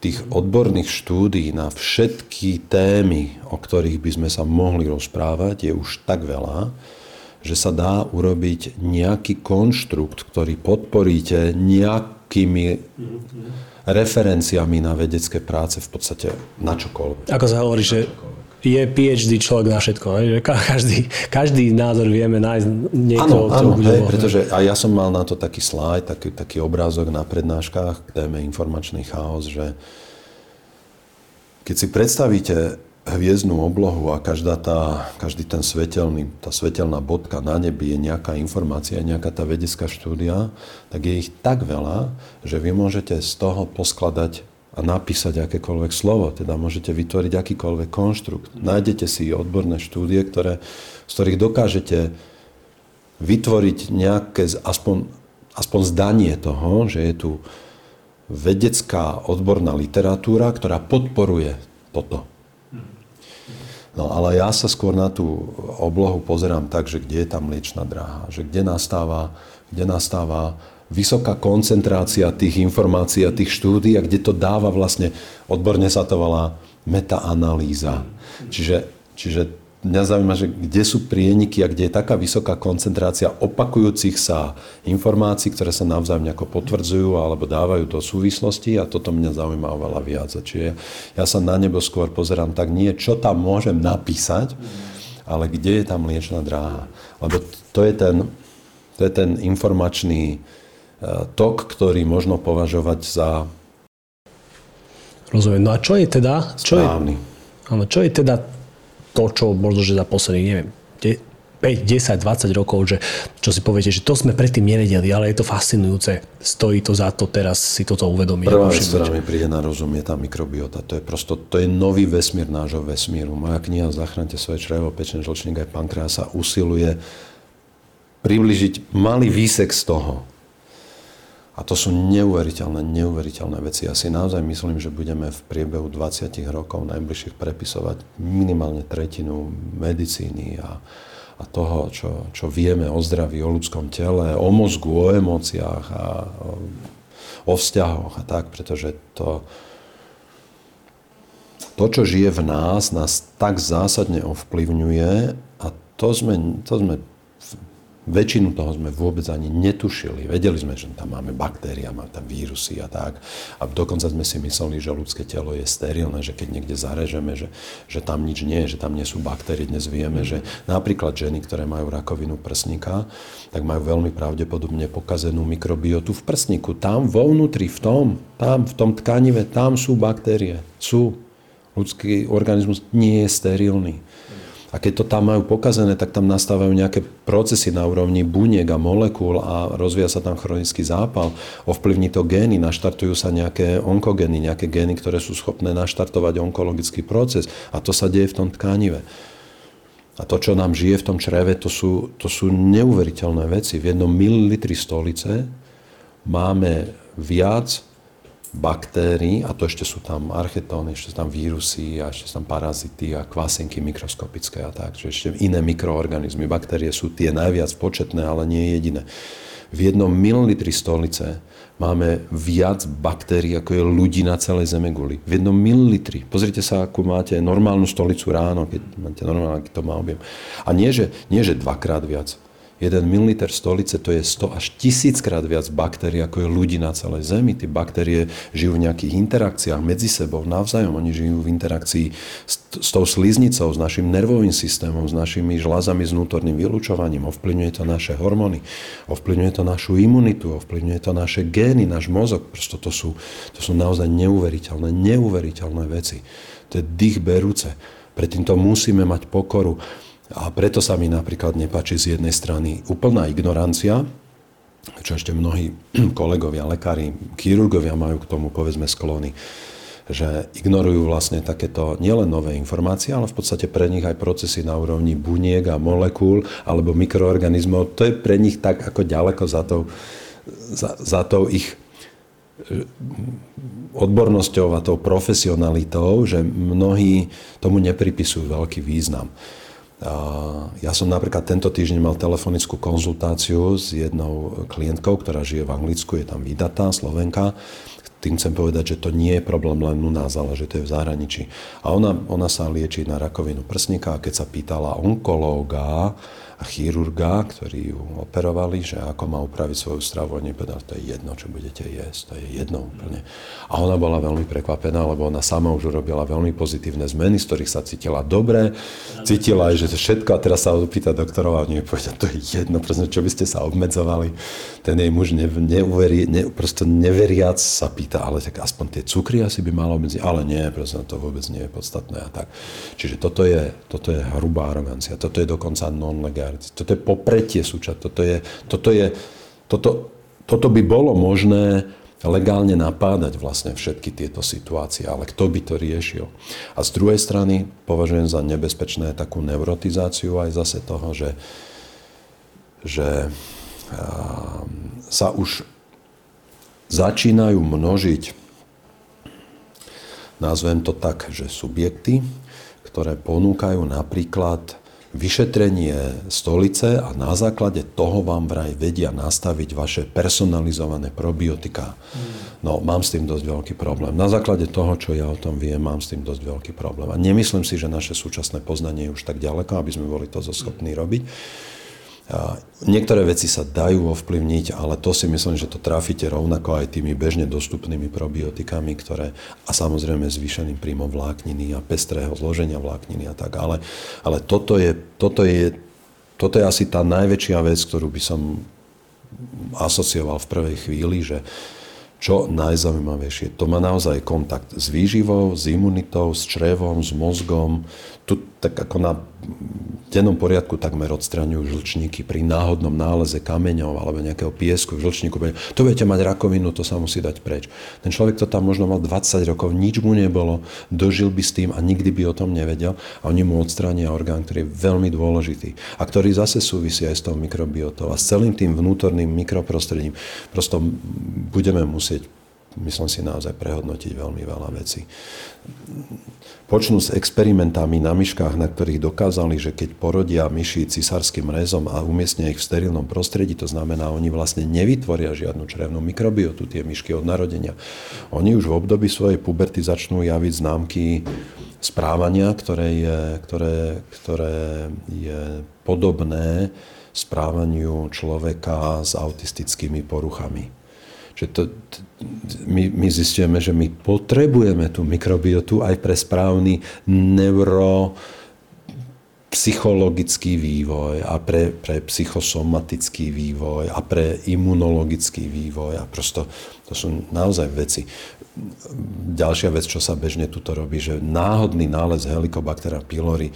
tých odborných štúdí na všetky témy, o ktorých by sme sa mohli rozprávať, je už tak veľa, že sa dá urobiť nejaký konštrukt, ktorý podporíte nejakými referenciami na vedecké práce v podstate na čokoľvek. Ako sa hovorí, že je PhD človek na všetko. Že každý, každý názor vieme nájsť niekoho, áno, áno, hej, pretože a ja som mal na to taký slajd, taký, taký obrázok na prednáškach k téme informačný chaos, že keď si predstavíte hviezdnú oblohu a každá tá, každý ten svetelný, tá svetelná bodka na nebi je nejaká informácia, nejaká tá vedecká štúdia, tak je ich tak veľa, že vy môžete z toho poskladať a napísať akékoľvek slovo. Teda môžete vytvoriť akýkoľvek konštrukt. Nájdete si odborné štúdie, ktoré, z ktorých dokážete vytvoriť nejaké aspoň, aspoň zdanie toho, že je tu vedecká odborná literatúra, ktorá podporuje toto. No ale ja sa skôr na tú oblohu pozerám tak, že kde je tam mliečna dráha, že kde nastáva, kde nastáva vysoká koncentrácia tých informácií a tých štúdí a kde to dáva vlastne, odborne sa to volá metaanalýza. Čiže, čiže mňa zaujíma, že kde sú prieniky a kde je taká vysoká koncentrácia opakujúcich sa informácií, ktoré sa navzájom nejako potvrdzujú alebo dávajú do súvislosti a toto mňa zaujíma oveľa viac. Čiže ja sa na nebo skôr pozerám tak nie, čo tam môžem napísať, ale kde je tam mliečná dráha. Lebo to je ten, to je ten informačný e, tok, ktorý možno považovať za Rozumiem. No a čo je teda... Čo správny. Je, áno, čo je teda to, čo možno, že za posledných, neviem, 5, 10, 20 rokov, že čo si poviete, že to sme predtým nevedeli, ale je to fascinujúce. Stojí to za to teraz si toto uvedomiť. Prvá vec, ktorá mi príde na rozum, je tá mikrobiota. To je prosto, to je nový vesmír nášho vesmíru. Moja kniha Zachránte svoje črevo, pečen, žlčník aj pankreas sa usiluje približiť malý výsek z toho. A to sú neuveriteľné, neuveriteľné veci. Ja si naozaj myslím, že budeme v priebehu 20 rokov najbližších prepisovať minimálne tretinu medicíny a, a toho, čo, čo vieme o zdraví, o ľudskom tele, o mozgu, o emóciách a o, o vzťahoch a tak, pretože to, to, čo žije v nás, nás tak zásadne ovplyvňuje a to sme, to sme Väčšinu toho sme vôbec ani netušili. Vedeli sme, že tam máme baktérie, máme tam vírusy a tak. A dokonca sme si mysleli, že ľudské telo je sterilné, že keď niekde zarežeme, že, že tam nič nie je, že tam nie sú baktérie. Dnes vieme, že napríklad ženy, ktoré majú rakovinu prsníka, tak majú veľmi pravdepodobne pokazenú mikrobiotu v prsníku. Tam vo vnútri, v tom, tam, v tom tkanive, tam sú baktérie. Sú. Ľudský organizmus nie je sterilný. A keď to tam majú pokazené, tak tam nastávajú nejaké procesy na úrovni buniek a molekúl a rozvíja sa tam chronický zápal. Ovplyvní to gény, naštartujú sa nejaké onkogény, nejaké gény, ktoré sú schopné naštartovať onkologický proces. A to sa deje v tom tkanive. A to, čo nám žije v tom čreve, to sú, to sú neuveriteľné veci. V jednom mililitri stolice máme viac baktérií, a to ešte sú tam archetóny, ešte sú tam vírusy a ešte sú tam parazity a kvasenky mikroskopické a tak. Čiže ešte iné mikroorganizmy. Baktérie sú tie najviac početné, ale nie jediné. V jednom mililitri stolice máme viac baktérií, ako je ľudí na celej Zemeguli. V jednom mililitri. Pozrite sa, ako máte normálnu stolicu ráno, keď máte normálne, to má objem. A nie že, nie, že dvakrát viac. 1 ml stolice to je 100 až 1000 krát viac baktérií, ako je ľudí na celej Zemi. Tie baktérie žijú v nejakých interakciách medzi sebou, navzájom. Oni žijú v interakcii s, s tou sliznicou, s našim nervovým systémom, s našimi žlázami, s vnútorným vylúčovaním. Ovplyvňuje to naše hormóny, ovplyvňuje to našu imunitu, ovplyvňuje to naše gény, náš mozog. Prosto to sú, to sú naozaj neuveriteľné, neuveriteľné veci. To je dých berúce. Predtým to musíme mať pokoru. A preto sa mi napríklad nepáči z jednej strany úplná ignorancia, čo ešte mnohí kolegovia, lekári, chirurgovia majú k tomu povedzme sklony, že ignorujú vlastne takéto nielen nové informácie, ale v podstate pre nich aj procesy na úrovni buniek a molekúl alebo mikroorganizmov. To je pre nich tak ako ďaleko za tou, za, za tou ich e, odbornosťou a tou profesionalitou, že mnohí tomu nepripisujú veľký význam. Ja som napríklad tento týždeň mal telefonickú konzultáciu s jednou klientkou, ktorá žije v Anglicku, je tam vydatá, Slovenka. Tým chcem povedať, že to nie je problém len u nás, ale že to je v zahraničí. A ona, ona sa lieči na rakovinu prsníka a keď sa pýtala onkológa, chirurga, ktorí ju operovali, že ako má upraviť svoju stravu. Oni povedali, to je jedno, čo budete jesť, to je jedno úplne. A ona bola veľmi prekvapená, lebo ona sama už urobila veľmi pozitívne zmeny, z ktorých sa cítila dobre, cítila aj, že všetko, a teraz sa opýta doktorov a oni povedia, to je jedno, proste, čo by ste sa obmedzovali. Ten jej muž ne, ne, proste neveriac sa pýta, ale tak aspoň tie cukry asi by malo obmedziť, ale nie, proste to vôbec nie je podstatné a tak. Čiže toto je, toto je hrubá arogancia, toto je dokonca non-legál toto je popretie súčasť. Toto, je, toto, je, toto, toto by bolo možné legálne napádať vlastne všetky tieto situácie, ale kto by to riešil? A z druhej strany považujem za nebezpečné takú neurotizáciu aj zase toho, že, že sa už začínajú množiť, nazvem to tak, že subjekty, ktoré ponúkajú napríklad vyšetrenie stolice a na základe toho vám vraj vedia nastaviť vaše personalizované probiotika. No, mám s tým dosť veľký problém. Na základe toho, čo ja o tom viem, mám s tým dosť veľký problém. A nemyslím si, že naše súčasné poznanie je už tak ďaleko, aby sme boli to schopní robiť. Niektoré veci sa dajú ovplyvniť, ale to si myslím, že to trafíte rovnako aj tými bežne dostupnými probiotikami, ktoré a samozrejme zvýšeným príjmom vlákniny a pestrého zloženia vlákniny a tak. Ale, ale toto, je, toto, je, toto je asi tá najväčšia vec, ktorú by som asocioval v prvej chvíli, že čo najzaujímavejšie, to má naozaj kontakt s výživou, s imunitou, s črevom, s mozgom. Tu tak ako na dennom poriadku takmer odstraňujú žlčníky pri náhodnom náleze kameňov alebo nejakého piesku v žlčníku. To budete mať rakovinu, to sa musí dať preč. Ten človek to tam možno mal 20 rokov, nič mu nebolo, dožil by s tým a nikdy by o tom nevedel a oni mu odstránia orgán, ktorý je veľmi dôležitý a ktorý zase súvisí aj s tou mikrobiotou a s celým tým vnútorným mikroprostredím. Prosto budeme musieť myslím si, naozaj prehodnotiť veľmi veľa vecí. Počnú s experimentami na myškách, na ktorých dokázali, že keď porodia myši cisárským rezom a umiestnia ich v sterilnom prostredí, to znamená, oni vlastne nevytvoria žiadnu črevnú mikrobiotu, tie myšky od narodenia. Oni už v období svojej puberty začnú javiť známky správania, ktoré je, ktoré, ktoré je podobné správaniu človeka s autistickými poruchami. Že to, my, my zistíme, že my potrebujeme tú mikrobiotu aj pre správny neuro psychologický vývoj a pre, pre psychosomatický vývoj a pre imunologický vývoj a prosto to sú naozaj veci. Ďalšia vec, čo sa bežne tuto robí, že náhodný nález Helicobacter pylori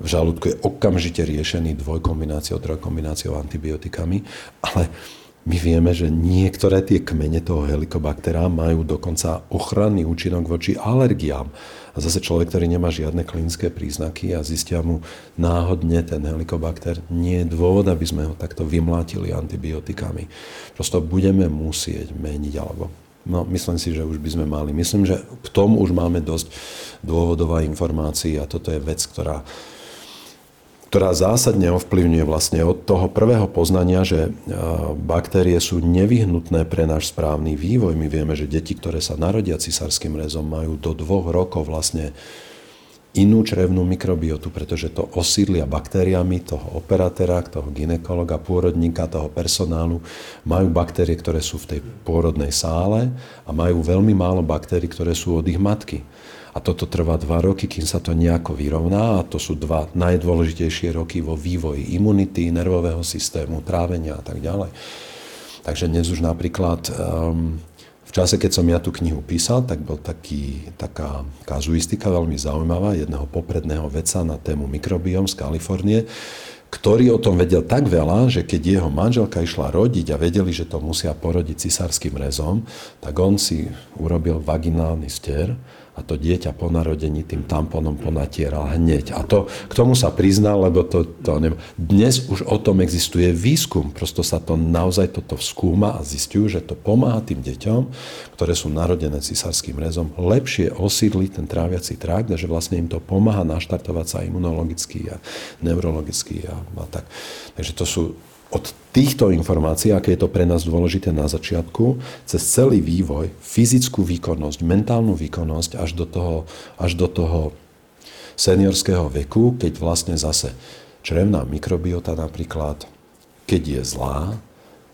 v žalúdku je okamžite riešený dvojkombináciou, trojkombináciou antibiotikami, ale my vieme, že niektoré tie kmene toho helikobaktera majú dokonca ochranný účinok voči alergiám. A zase človek, ktorý nemá žiadne klinické príznaky a zistia mu náhodne ten helikobakter, nie je dôvod, aby sme ho takto vymlátili antibiotikami. Prosto budeme musieť meniť alebo No, myslím si, že už by sme mali. Myslím, že k tomu už máme dosť dôvodová informácií a toto je vec, ktorá ktorá zásadne ovplyvňuje vlastne od toho prvého poznania, že e, baktérie sú nevyhnutné pre náš správny vývoj. My vieme, že deti, ktoré sa narodia cisárským rezom, majú do dvoch rokov vlastne inú črevnú mikrobiotu, pretože to osídlia baktériami toho operatéra, toho ginekologa, pôrodníka, toho personálu. Majú baktérie, ktoré sú v tej pôrodnej sále a majú veľmi málo baktérií, ktoré sú od ich matky. A toto trvá dva roky, kým sa to nejako vyrovná a to sú dva najdôležitejšie roky vo vývoji imunity, nervového systému, trávenia a tak ďalej. Takže dnes už napríklad um, v čase, keď som ja tú knihu písal, tak bol taký, taká kazuistika veľmi zaujímavá jedného popredného vedca na tému mikrobiom z Kalifornie, ktorý o tom vedel tak veľa, že keď jeho manželka išla rodiť a vedeli, že to musia porodiť cisárským rezom, tak on si urobil vaginálny stier a to dieťa po narodení tým tamponom ponatieral hneď. A to k tomu sa priznal, lebo to, to neviem. Dnes už o tom existuje výskum. Prosto sa to naozaj toto skúma a zistujú, že to pomáha tým deťom, ktoré sú narodené cisárským rezom, lepšie osídliť ten tráviaci trakt že vlastne im to pomáha naštartovať sa imunologicky a neurologicky a, a tak. Takže to sú od týchto informácií, aké je to pre nás dôležité na začiatku, cez celý vývoj, fyzickú výkonnosť, mentálnu výkonnosť až do toho, až do toho seniorského veku, keď vlastne zase črevná mikrobiota napríklad, keď je zlá,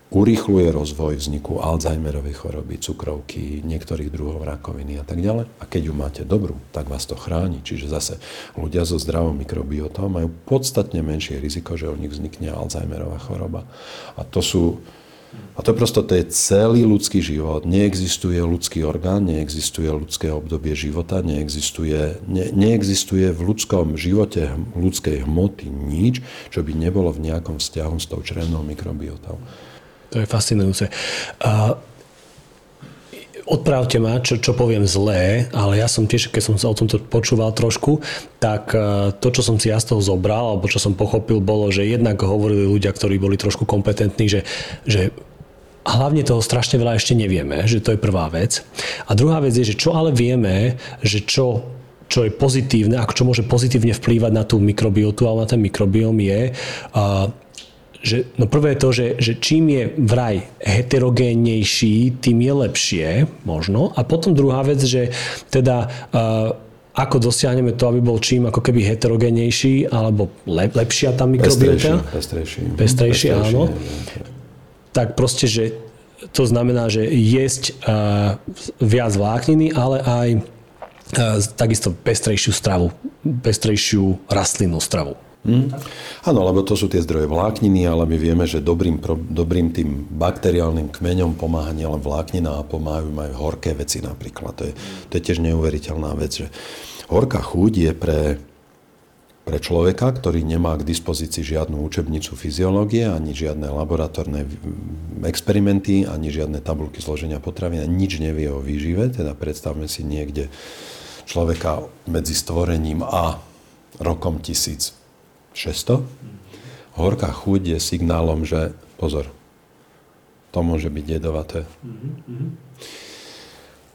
urýchluje rozvoj vzniku Alzheimerovej choroby, cukrovky, niektorých druhov rakoviny a tak ďalej. A keď ju máte dobrú, tak vás to chráni. Čiže zase ľudia so zdravou mikrobiotou majú podstatne menšie riziko, že u nich vznikne Alzheimerová choroba. A to sú a to prosto to je celý ľudský život. Neexistuje ľudský orgán, neexistuje ľudské obdobie života, neexistuje, ne, neexistuje v ľudskom živote ľudskej hmoty nič, čo by nebolo v nejakom vzťahu s tou črevnou mikrobiotou. To je fascinujúce. Uh, odpravte ma, čo, čo poviem zlé, ale ja som tiež, keď som sa o tomto počúval trošku, tak to, čo som si ja z toho zobral, alebo čo som pochopil, bolo, že jednak hovorili ľudia, ktorí boli trošku kompetentní, že, že hlavne toho strašne veľa ešte nevieme, že to je prvá vec. A druhá vec je, že čo ale vieme, že čo čo je pozitívne, ako čo môže pozitívne vplývať na tú mikrobiotu alebo na ten mikrobióm je, uh, že, no prvé je to, že, že čím je vraj heterogénnejší, tým je lepšie, možno. A potom druhá vec, že teda uh, ako dosiahneme to, aby bol čím ako keby heterogénejší, alebo lep, lepšia tá mikrobiota. Pestrejší, pestrejší. Pestrejší, áno. Tak proste, že to znamená, že jesť uh, viac vlákniny, ale aj uh, takisto pestrejšiu stravu, pestrejšiu rastlinnú stravu. Hmm. Áno, lebo to sú tie zdroje vlákniny, ale my vieme, že dobrým, dobrým tým bakteriálnym kmeňom pomáha nielen vláknina a pomáhajú aj horké veci napríklad. To je, to je tiež neuveriteľná vec, že horká chuť je pre, pre človeka, ktorý nemá k dispozícii žiadnu učebnicu fyziológie, ani žiadne laboratórne experimenty, ani žiadne tabulky zloženia potravín, nič nevie o výžive, teda predstavme si niekde človeka medzi stvorením a rokom tisíc 600. Horká chuť je signálom, že pozor, to môže byť jedovaté.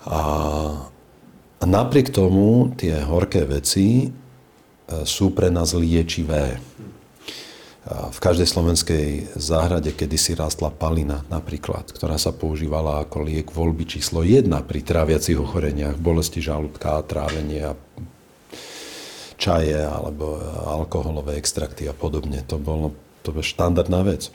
A napriek tomu tie horké veci e, sú pre nás liečivé. V každej slovenskej záhrade kedysi rástla palina napríklad, ktorá sa používala ako liek voľby číslo 1 pri tráviacich ochoreniach, bolesti žalúdka, trávenie a čaje alebo alkoholové extrakty a podobne. To bolo to bol štandardná vec.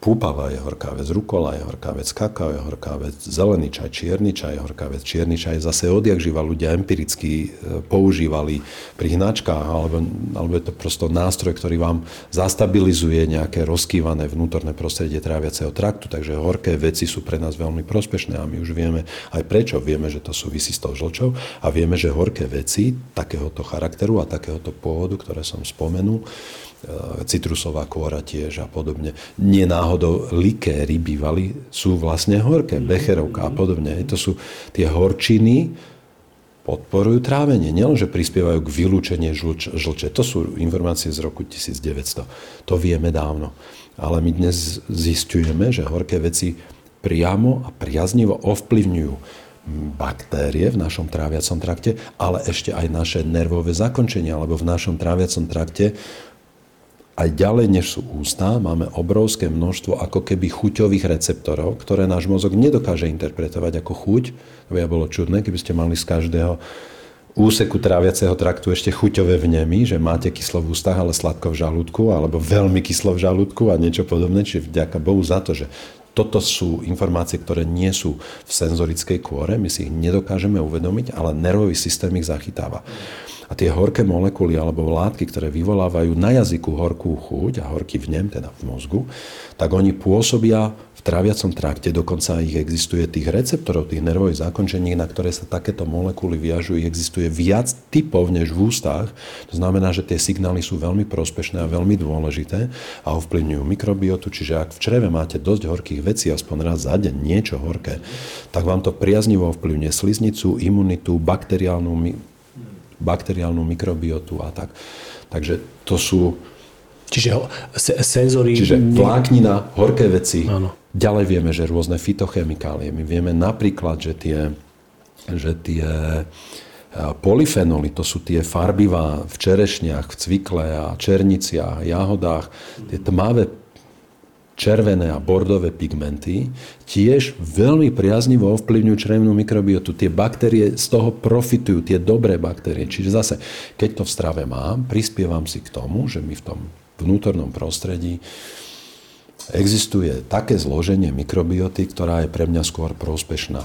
Púpava je horká vec, rukola je horká vec, kakao je horká vec, zelený čaj, čierny čaj je horká vec. Čierny čaj zase odjak živa ľudia empiricky e, používali pri hnačkách, alebo, alebo je to prosto nástroj, ktorý vám zastabilizuje nejaké rozkývané vnútorné prostredie tráviaceho traktu, takže horké veci sú pre nás veľmi prospešné a my už vieme aj prečo. Vieme, že to súvisí s tou žlčou a vieme, že horké veci takéhoto charakteru a takéhoto pôvodu, ktoré som spomenul, citrusová kôra tiež a podobne. Nie náhodou likéry bývali, sú vlastne horké, becherovka a podobne. To sú tie horčiny, podporujú trávenie. Nielen, že prispievajú k vylúčeniu žlč, žlče. To sú informácie z roku 1900. To vieme dávno. Ale my dnes zistujeme, že horké veci priamo a priaznivo ovplyvňujú baktérie v našom tráviacom trakte, ale ešte aj naše nervové zakončenia, lebo v našom tráviacom trakte aj ďalej, než sú ústa, máme obrovské množstvo ako keby chuťových receptorov, ktoré náš mozog nedokáže interpretovať ako chuť. To by bolo čudné, keby ste mali z každého úseku tráviaceho traktu ešte chuťové vnemy, že máte kyslo v ústach, ale sladko v žalúdku, alebo veľmi kyslo v žalúdku a niečo podobné. Čiže vďaka Bohu za to, že toto sú informácie, ktoré nie sú v senzorickej kôre, my si ich nedokážeme uvedomiť, ale nervový systém ich zachytáva. A tie horké molekuly alebo látky, ktoré vyvolávajú na jazyku horkú chuť a horký vnem, teda v mozgu, tak oni pôsobia v tráviacom trakte, dokonca ich existuje tých receptorov, tých nervových zákončení, na ktoré sa takéto molekuly viažú, ich existuje viac typov než v ústach. To znamená, že tie signály sú veľmi prospešné a veľmi dôležité a ovplyvňujú mikrobiotu, čiže ak v čreve máte dosť horkých vecí, aspoň raz za deň niečo horké, tak vám to priaznivo ovplyvňuje sliznicu, imunitu, bakteriálnu bakteriálnu mikrobiotu a tak. Takže to sú... Čiže senzory... Čiže vláknina, horké veci. Áno. Ďalej vieme, že rôzne fitochemikálie. My vieme napríklad, že tie, že tie polyfenoly, to sú tie farbivá v čerešniach, v cvikle a černiciach, jahodách, tie tmavé červené a bordové pigmenty tiež veľmi priaznivo ovplyvňujú črevnú mikrobiotu. Tie baktérie z toho profitujú, tie dobré baktérie. Čiže zase, keď to v strave mám, prispievam si k tomu, že mi v tom vnútornom prostredí existuje také zloženie mikrobioty, ktorá je pre mňa skôr prospešná.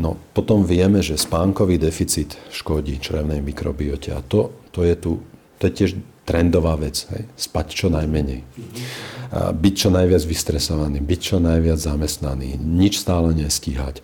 No, potom vieme, že spánkový deficit škodí črevnej mikrobiote a to, to je tu, to je tiež trendová vec, hej? spať čo najmenej. Byť čo najviac vystresovaný, byť čo najviac zamestnaný, nič stále nestíhať.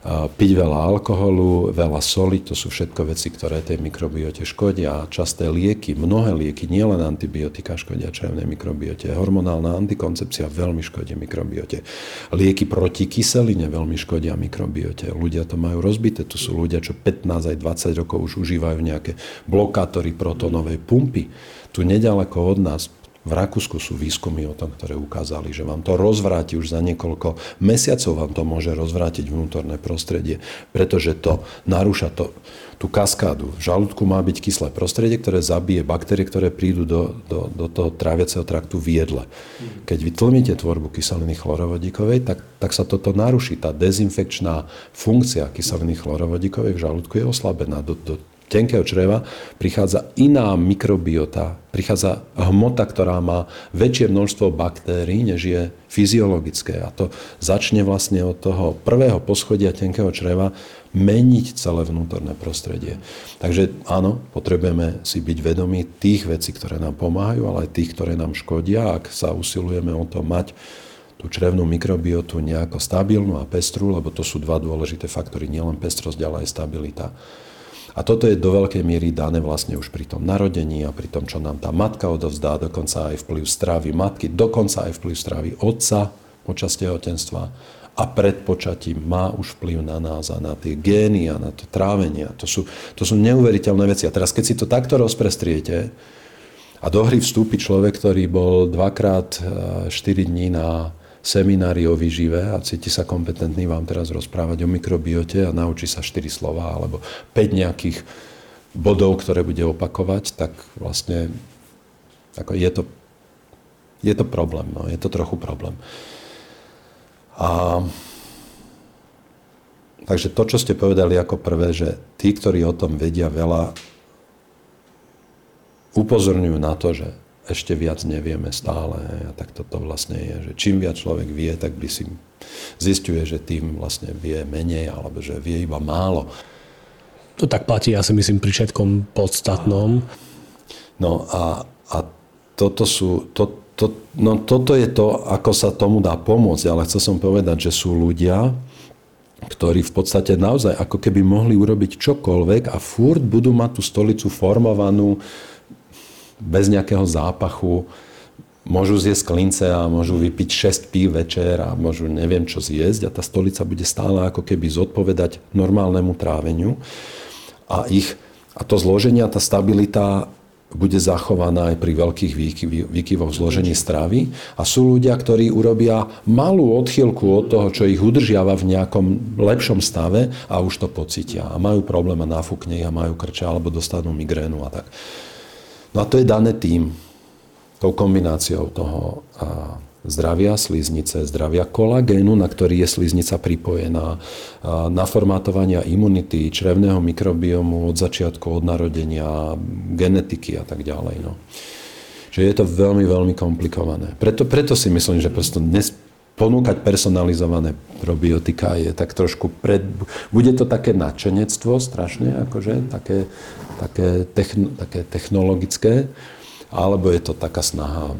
Piť veľa alkoholu, veľa soli, to sú všetko veci, ktoré tej mikrobiote škodia. Časté lieky, mnohé lieky, nielen antibiotika škodia črevnej mikrobiote. Hormonálna antikoncepcia veľmi škodí mikrobiote. Lieky proti kyseline veľmi škodia mikrobiote. Ľudia to majú rozbité. Tu sú ľudia, čo 15 aj 20 rokov už užívajú nejaké blokátory protonovej pumpy tu nedaleko od nás, v Rakúsku sú výskumy o tom, ktoré ukázali, že vám to rozvráti už za niekoľko mesiacov vám to môže rozvrátiť vnútorné prostredie, pretože to narúša to, tú kaskádu. V žalúdku má byť kyslé prostredie, ktoré zabije baktérie, ktoré prídu do, do, do toho tráviaceho traktu v jedle. Keď vy tvorbu kyseliny chlorovodíkovej, tak, tak sa toto naruší. Tá dezinfekčná funkcia kyseliny chlorovodíkovej v žalúdku je oslabená. Do, do tenkého čreva prichádza iná mikrobiota, prichádza hmota, ktorá má väčšie množstvo baktérií, než je fyziologické. A to začne vlastne od toho prvého poschodia tenkého čreva meniť celé vnútorné prostredie. Takže áno, potrebujeme si byť vedomí tých vecí, ktoré nám pomáhajú, ale aj tých, ktoré nám škodia. Ak sa usilujeme o to mať tú črevnú mikrobiotu nejako stabilnú a pestru, lebo to sú dva dôležité faktory, nielen pestrosť, ale aj stabilita. A toto je do veľkej miery dané vlastne už pri tom narodení a pri tom, čo nám tá matka odovzdá, dokonca aj vplyv strávy matky, dokonca aj vplyv strávy otca počas tehotenstva a pred počatím má už vplyv na nás a na tie gény a na to trávenie. To sú, to sú neuveriteľné veci. A teraz, keď si to takto rozprestriete a do hry vstúpi človek, ktorý bol dvakrát 4 eh, dní na seminári o výžive a cíti sa kompetentný vám teraz rozprávať o mikrobiote a naučí sa 4 slova alebo 5 nejakých bodov, ktoré bude opakovať, tak vlastne ako je, to, je to problém. No, je to trochu problém. A, takže to, čo ste povedali ako prvé, že tí, ktorí o tom vedia veľa, upozorňujú na to, že ešte viac nevieme stále. A tak toto vlastne je, že čím viac človek vie, tak by si zistuje, že tým vlastne vie menej, alebo že vie iba málo. To tak platí, ja si myslím, pri všetkom podstatnom. No a, a toto sú, to, to, no toto je to, ako sa tomu dá pomôcť, ale chcel som povedať, že sú ľudia, ktorí v podstate naozaj ako keby mohli urobiť čokoľvek a furt budú mať tú stolicu formovanú bez nejakého zápachu, môžu zjesť klince a môžu vypiť 6 pí večer a môžu neviem čo zjesť a tá stolica bude stále ako keby zodpovedať normálnemu tráveniu. A, ich, a to zloženie a tá stabilita bude zachovaná aj pri veľkých výkyvoch zložení stravy. A sú ľudia, ktorí urobia malú odchýlku od toho, čo ich udržiava v nejakom lepšom stave a už to pocitia. A majú problém a náfukne a majú krče alebo dostanú migrénu a tak. No a to je dané tým, tou kombináciou toho zdravia sliznice, zdravia kolagénu, na ktorý je sliznica pripojená, naformátovania imunity, črevného mikrobiomu od začiatku, od narodenia, genetiky a tak ďalej. No. Čiže je to veľmi, veľmi komplikované. Preto, preto si myslím, že prosto dnes ponúkať personalizované probiotika je tak trošku pred... Bude to také nadšenectvo strašne, akože, také, také, techn, také technologické, alebo je to taká snaha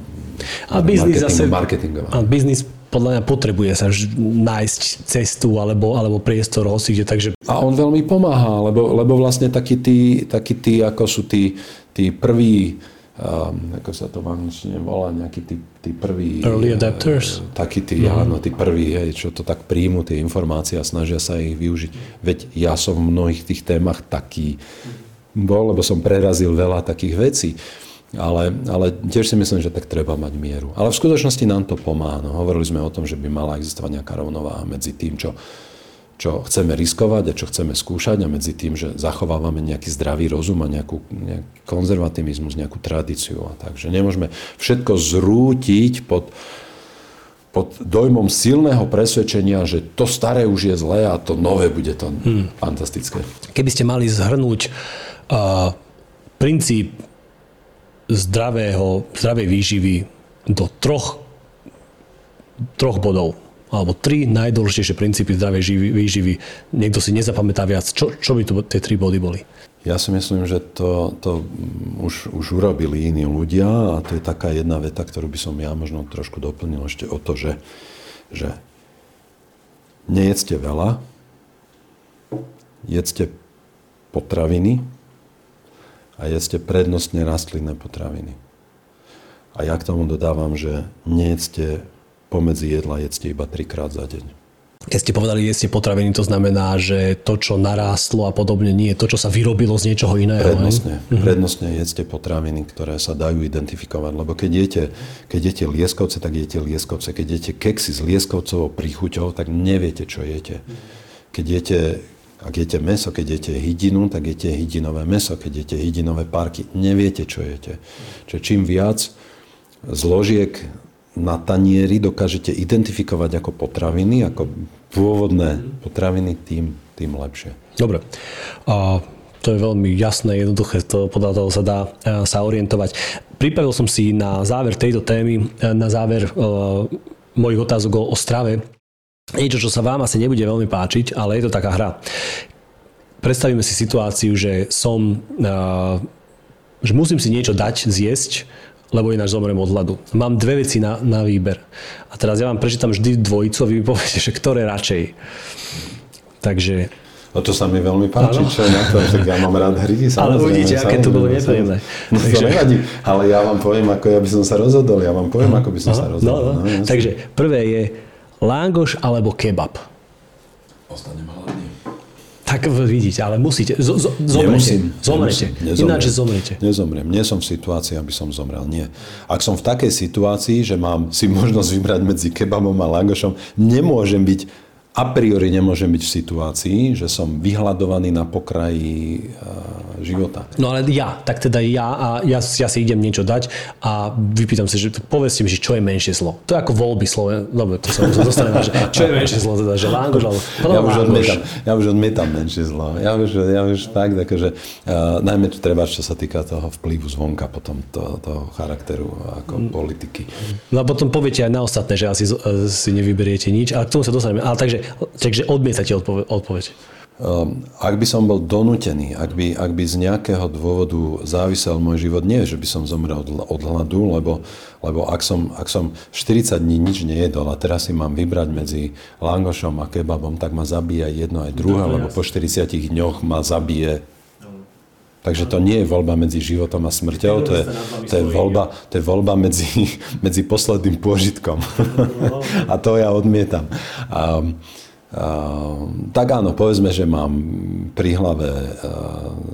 a biznis zase, marketingová. A biznis podľa mňa potrebuje sa nájsť cestu alebo, alebo priestor hosíde, takže... A on veľmi pomáha, lebo, lebo vlastne takí tí, takí tí, ako sú tí, tí prví um, ako sa to v angličtine volá, nejakí tí, tí prví... Early adapters? Uh, takí tí, mm-hmm. áno, tí prví, hej, čo to tak príjmu, tie informácie a snažia sa ich využiť. Veď ja som v mnohých tých témach taký bol, lebo som prerazil veľa takých vecí. Ale, ale tiež si myslím, že tak treba mať mieru. Ale v skutočnosti nám to pomáha. No, hovorili sme o tom, že by mala existovať nejaká rovnováha medzi tým, čo čo chceme riskovať a čo chceme skúšať a medzi tým, že zachovávame nejaký zdravý rozum a nejakú, nejaký konzervativizmus, nejakú tradíciu. A tak. Že nemôžeme všetko zrútiť pod, pod dojmom silného presvedčenia, že to staré už je zlé a to nové bude to hmm. fantastické. Keby ste mali zhrnúť uh, princíp zdravého, zdravej výživy do troch, troch bodov, alebo tri najdôležitejšie princípy zdravej výživy. Niekto si nezapamätá viac. Čo, čo by tu tie tri body boli? Ja si myslím, že to, to už, už urobili iní ľudia a to je taká jedna veta, ktorú by som ja možno trošku doplnil ešte o to, že, že nejedzte veľa, jedzte potraviny a jedzte prednostne rastlinné potraviny. A ja k tomu dodávam, že nejedzte pomedzi jedla jedzte iba trikrát za deň. Keď ste povedali, jedzte potraviny, to znamená, že to, čo narástlo a podobne, nie je to, čo sa vyrobilo z niečoho iného. Prednostne, ne? prednostne jedzte potraviny, ktoré sa dajú identifikovať. Lebo keď jete, keď jete lieskovce, tak jete lieskovce. Keď jete keksy s lieskovcovou príchuťou, tak neviete, čo jete. Keď jete ak jete meso, keď jete hydinu, tak jete hydinové meso. Keď jete hydinové parky, neviete, čo jete. Čiže čím viac zložiek na tanieri dokážete identifikovať ako potraviny, ako pôvodné potraviny, tým, tým lepšie. Dobre. A to je veľmi jasné, jednoduché, to, podľa toho sa dá e, sa orientovať. Pripravil som si na záver tejto témy, e, na záver uh, mojich otázok o, o strave, niečo, čo sa vám asi nebude veľmi páčiť, ale je to taká hra. Predstavíme si situáciu, že som, uh, že musím si niečo dať, zjesť, lebo ináč zomrem od hladu. Mám dve veci na, na výber. A teraz ja vám prečítam vždy dvojicu a vy mi poviete, že ktoré radšej. Takže... No to sa mi veľmi páči, čo je na to, že ja mám rád hry. Ale uvidíte, aké to bolo nepríjemné. No Takže... to nevadí, ale ja vám poviem, ako ja by som sa rozhodol. Ja vám poviem, ako by som Aha, sa rozhodol. No, no. No, Takže prvé je langoš alebo kebab. Ostanem hladný. Tak vidíte, ale musíte. Z, z, zomrete. Nemusím, zomrete. Nemusím, Ináč zomrete. Nezomriem. Nie som v situácii, aby som zomrel. Nie. Ak som v takej situácii, že mám si možnosť vybrať medzi kebabom a langošom, nemôžem byť a priori nemôžem byť v situácii, že som vyhľadovaný na pokraji uh, života. No ale ja, tak teda ja a ja, ja si idem niečo dať a vypýtam si, že povedzte mi, že čo je menšie zlo. To je ako voľby slove, dobre, to sa dostane, že čo je menšie zlo, teda, že lángoš alebo ja už, odmietam, ja už odmietam menšie zlo. Ja už, ja už tak, akože, uh, najmä treba, čo sa týka toho vplyvu zvonka, potom to, toho charakteru ako mm. politiky. No a potom poviete aj na ostatné, že asi si nevyberiete nič, ale k tomu sa dostaneme. Ale takže Takže odmietate odpoveď. odpoveď. Um, ak by som bol donútený, ak by, ak by z nejakého dôvodu závisel môj život, nie že by som zomrel od hladu, lebo, lebo ak, som, ak som 40 dní nič nejedol a teraz si mám vybrať medzi langošom a kebabom, tak ma zabíja jedno aj druhé, lebo po 40 dňoch ma zabije Takže to nie je voľba medzi životom a smrťou, to je, to je, voľba, to je voľba medzi, medzi posledným pôžitkom. a to ja odmietam. A, a, tak áno, povedzme, že mám pri hlave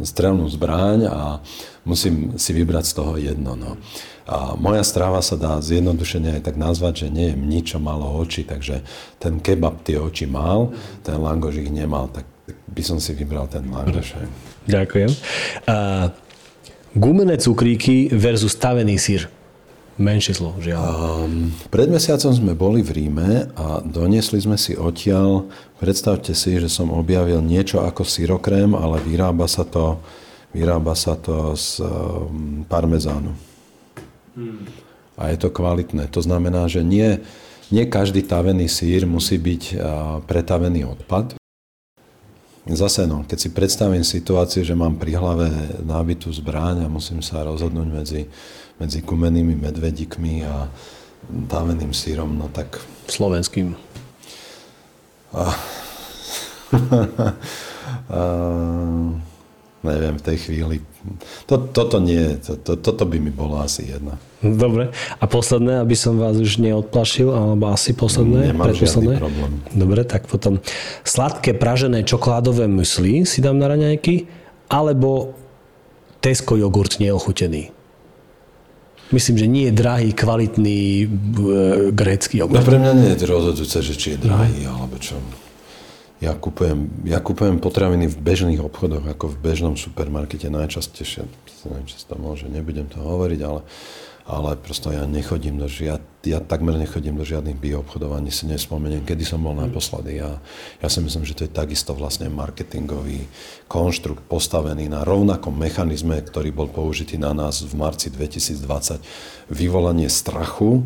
strelnú zbraň a musím si vybrať z toho jedno. No. A moja strava sa dá zjednodušene aj tak nazvať, že nie je nič, čo malo oči, takže ten kebab tie oči mal, ten langoš ich nemal, tak by som si vybral ten langoš. Ďakujem. Uh, gumené cukríky versus stavený sír. menšie zlo, žiaľ. Um, pred mesiacom sme boli v Ríme a doniesli sme si odtiaľ, predstavte si, že som objavil niečo ako syrokrém, ale vyrába sa to, vyrába sa to z um, parmezánu. Hmm. A je to kvalitné. To znamená, že nie, nie každý tavený sír musí byť uh, pretavený odpad. Zase no, keď si predstavím situáciu, že mám pri hlave nábitú zbráň a musím sa rozhodnúť medzi medzi kumenými medvedikmi a táveným sírom, no tak... Slovenským. A, a, neviem, v tej chvíli. To, toto nie, to, to, toto by mi bolo asi jedna. Dobre. A posledné, aby som vás už neodplašil, alebo asi posledné? Nemám žiadny problém. Dobre, tak potom sladké pražené čokoládové mysli si dám na raňajky, alebo Tesco jogurt neochutený. Myslím, že nie je drahý, kvalitný e, grécky jogurt. No pre mňa nie je rozhodujúce, že či je drahý, no. alebo čo. Ja kupujem, ja kupujem potraviny v bežných obchodoch, ako v bežnom supermarkete najčastejšie. Neviem, či to môže, nebudem to hovoriť, ale ale prosto ja nechodím do žiad, ja takmer nechodím do žiadnych bioobchodov, ani si nespomeniem, kedy som bol naposledy. Ja, ja si myslím, že to je takisto vlastne marketingový konštrukt postavený na rovnakom mechanizme, ktorý bol použitý na nás v marci 2020. Vyvolanie strachu,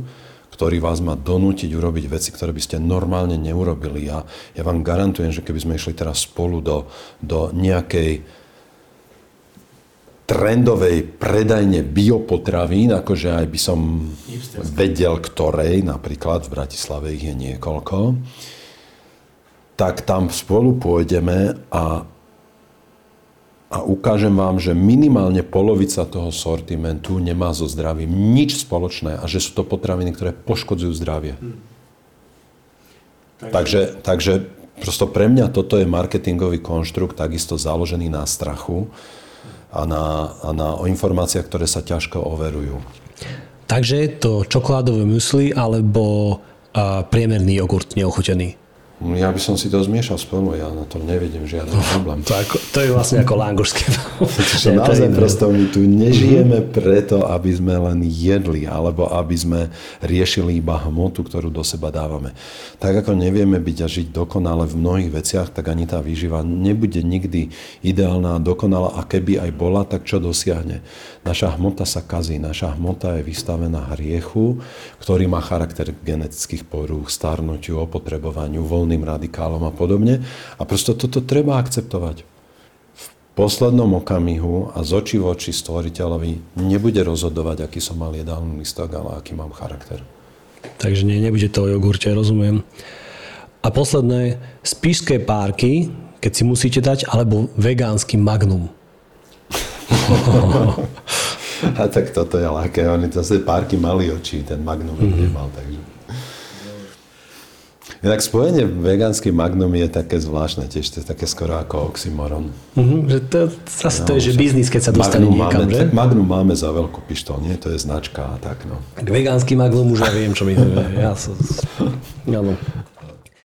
ktorý vás má donútiť urobiť veci, ktoré by ste normálne neurobili. Ja, ja vám garantujem, že keby sme išli teraz spolu do, do nejakej trendovej predajne biopotravín, akože aj by som vedel, ktorej, napríklad v Bratislave ich je niekoľko, tak tam spolu pôjdeme a, a ukážem vám, že minimálne polovica toho sortimentu nemá so zdravím nič spoločné a že sú to potraviny, ktoré poškodzujú zdravie. Hm. Takže, takže prosto pre mňa toto je marketingový konštrukt, takisto založený na strachu a na, a na o informáciách, ktoré sa ťažko overujú. Takže je to čokoládové mysli alebo a, priemerný jogurt neochutený? Ja by som si to zmiešal spolu, ja na tom nevidím žiadny no, problém. To, ako, to je vlastne ako langurské. Čiže naozaj prosto my tu nežijeme mm-hmm. preto, aby sme len jedli, alebo aby sme riešili iba hmotu, ktorú do seba dávame. Tak ako nevieme byť a žiť dokonale v mnohých veciach, tak ani tá výživa nebude nikdy ideálna a dokonalá. A keby aj bola, tak čo dosiahne? Naša hmota sa kazí, naša hmota je vystavená hriechu, ktorý má charakter genetických porúch, starnutiu, opotrebovaniu, voľným voľným radikálom a podobne. A prosto toto treba akceptovať. V poslednom okamihu a z očí v oči stvoriteľovi nebude rozhodovať, aký som mal jedálny listok, ale aký mám charakter. Takže nie, nebude to o jogurte, rozumiem. A posledné, spíšské párky, keď si musíte dať, alebo vegánsky magnum. a tak toto je ľahké. Oni zase párky mali oči, ten magnum mm-hmm. nemal, takže... Inak spojenie vegánsky magnum je také zvláštne tiež, to je také skoro ako oxymoron. Mm-hmm, že to, zase no, to je, že biznis, keď sa dostane magnum niekam, máme, že? Magnum máme za veľkú pištol, nie? To je značka a tak, no. Vegánsky magnum už ja viem, čo mi to je. Ja som... Áno.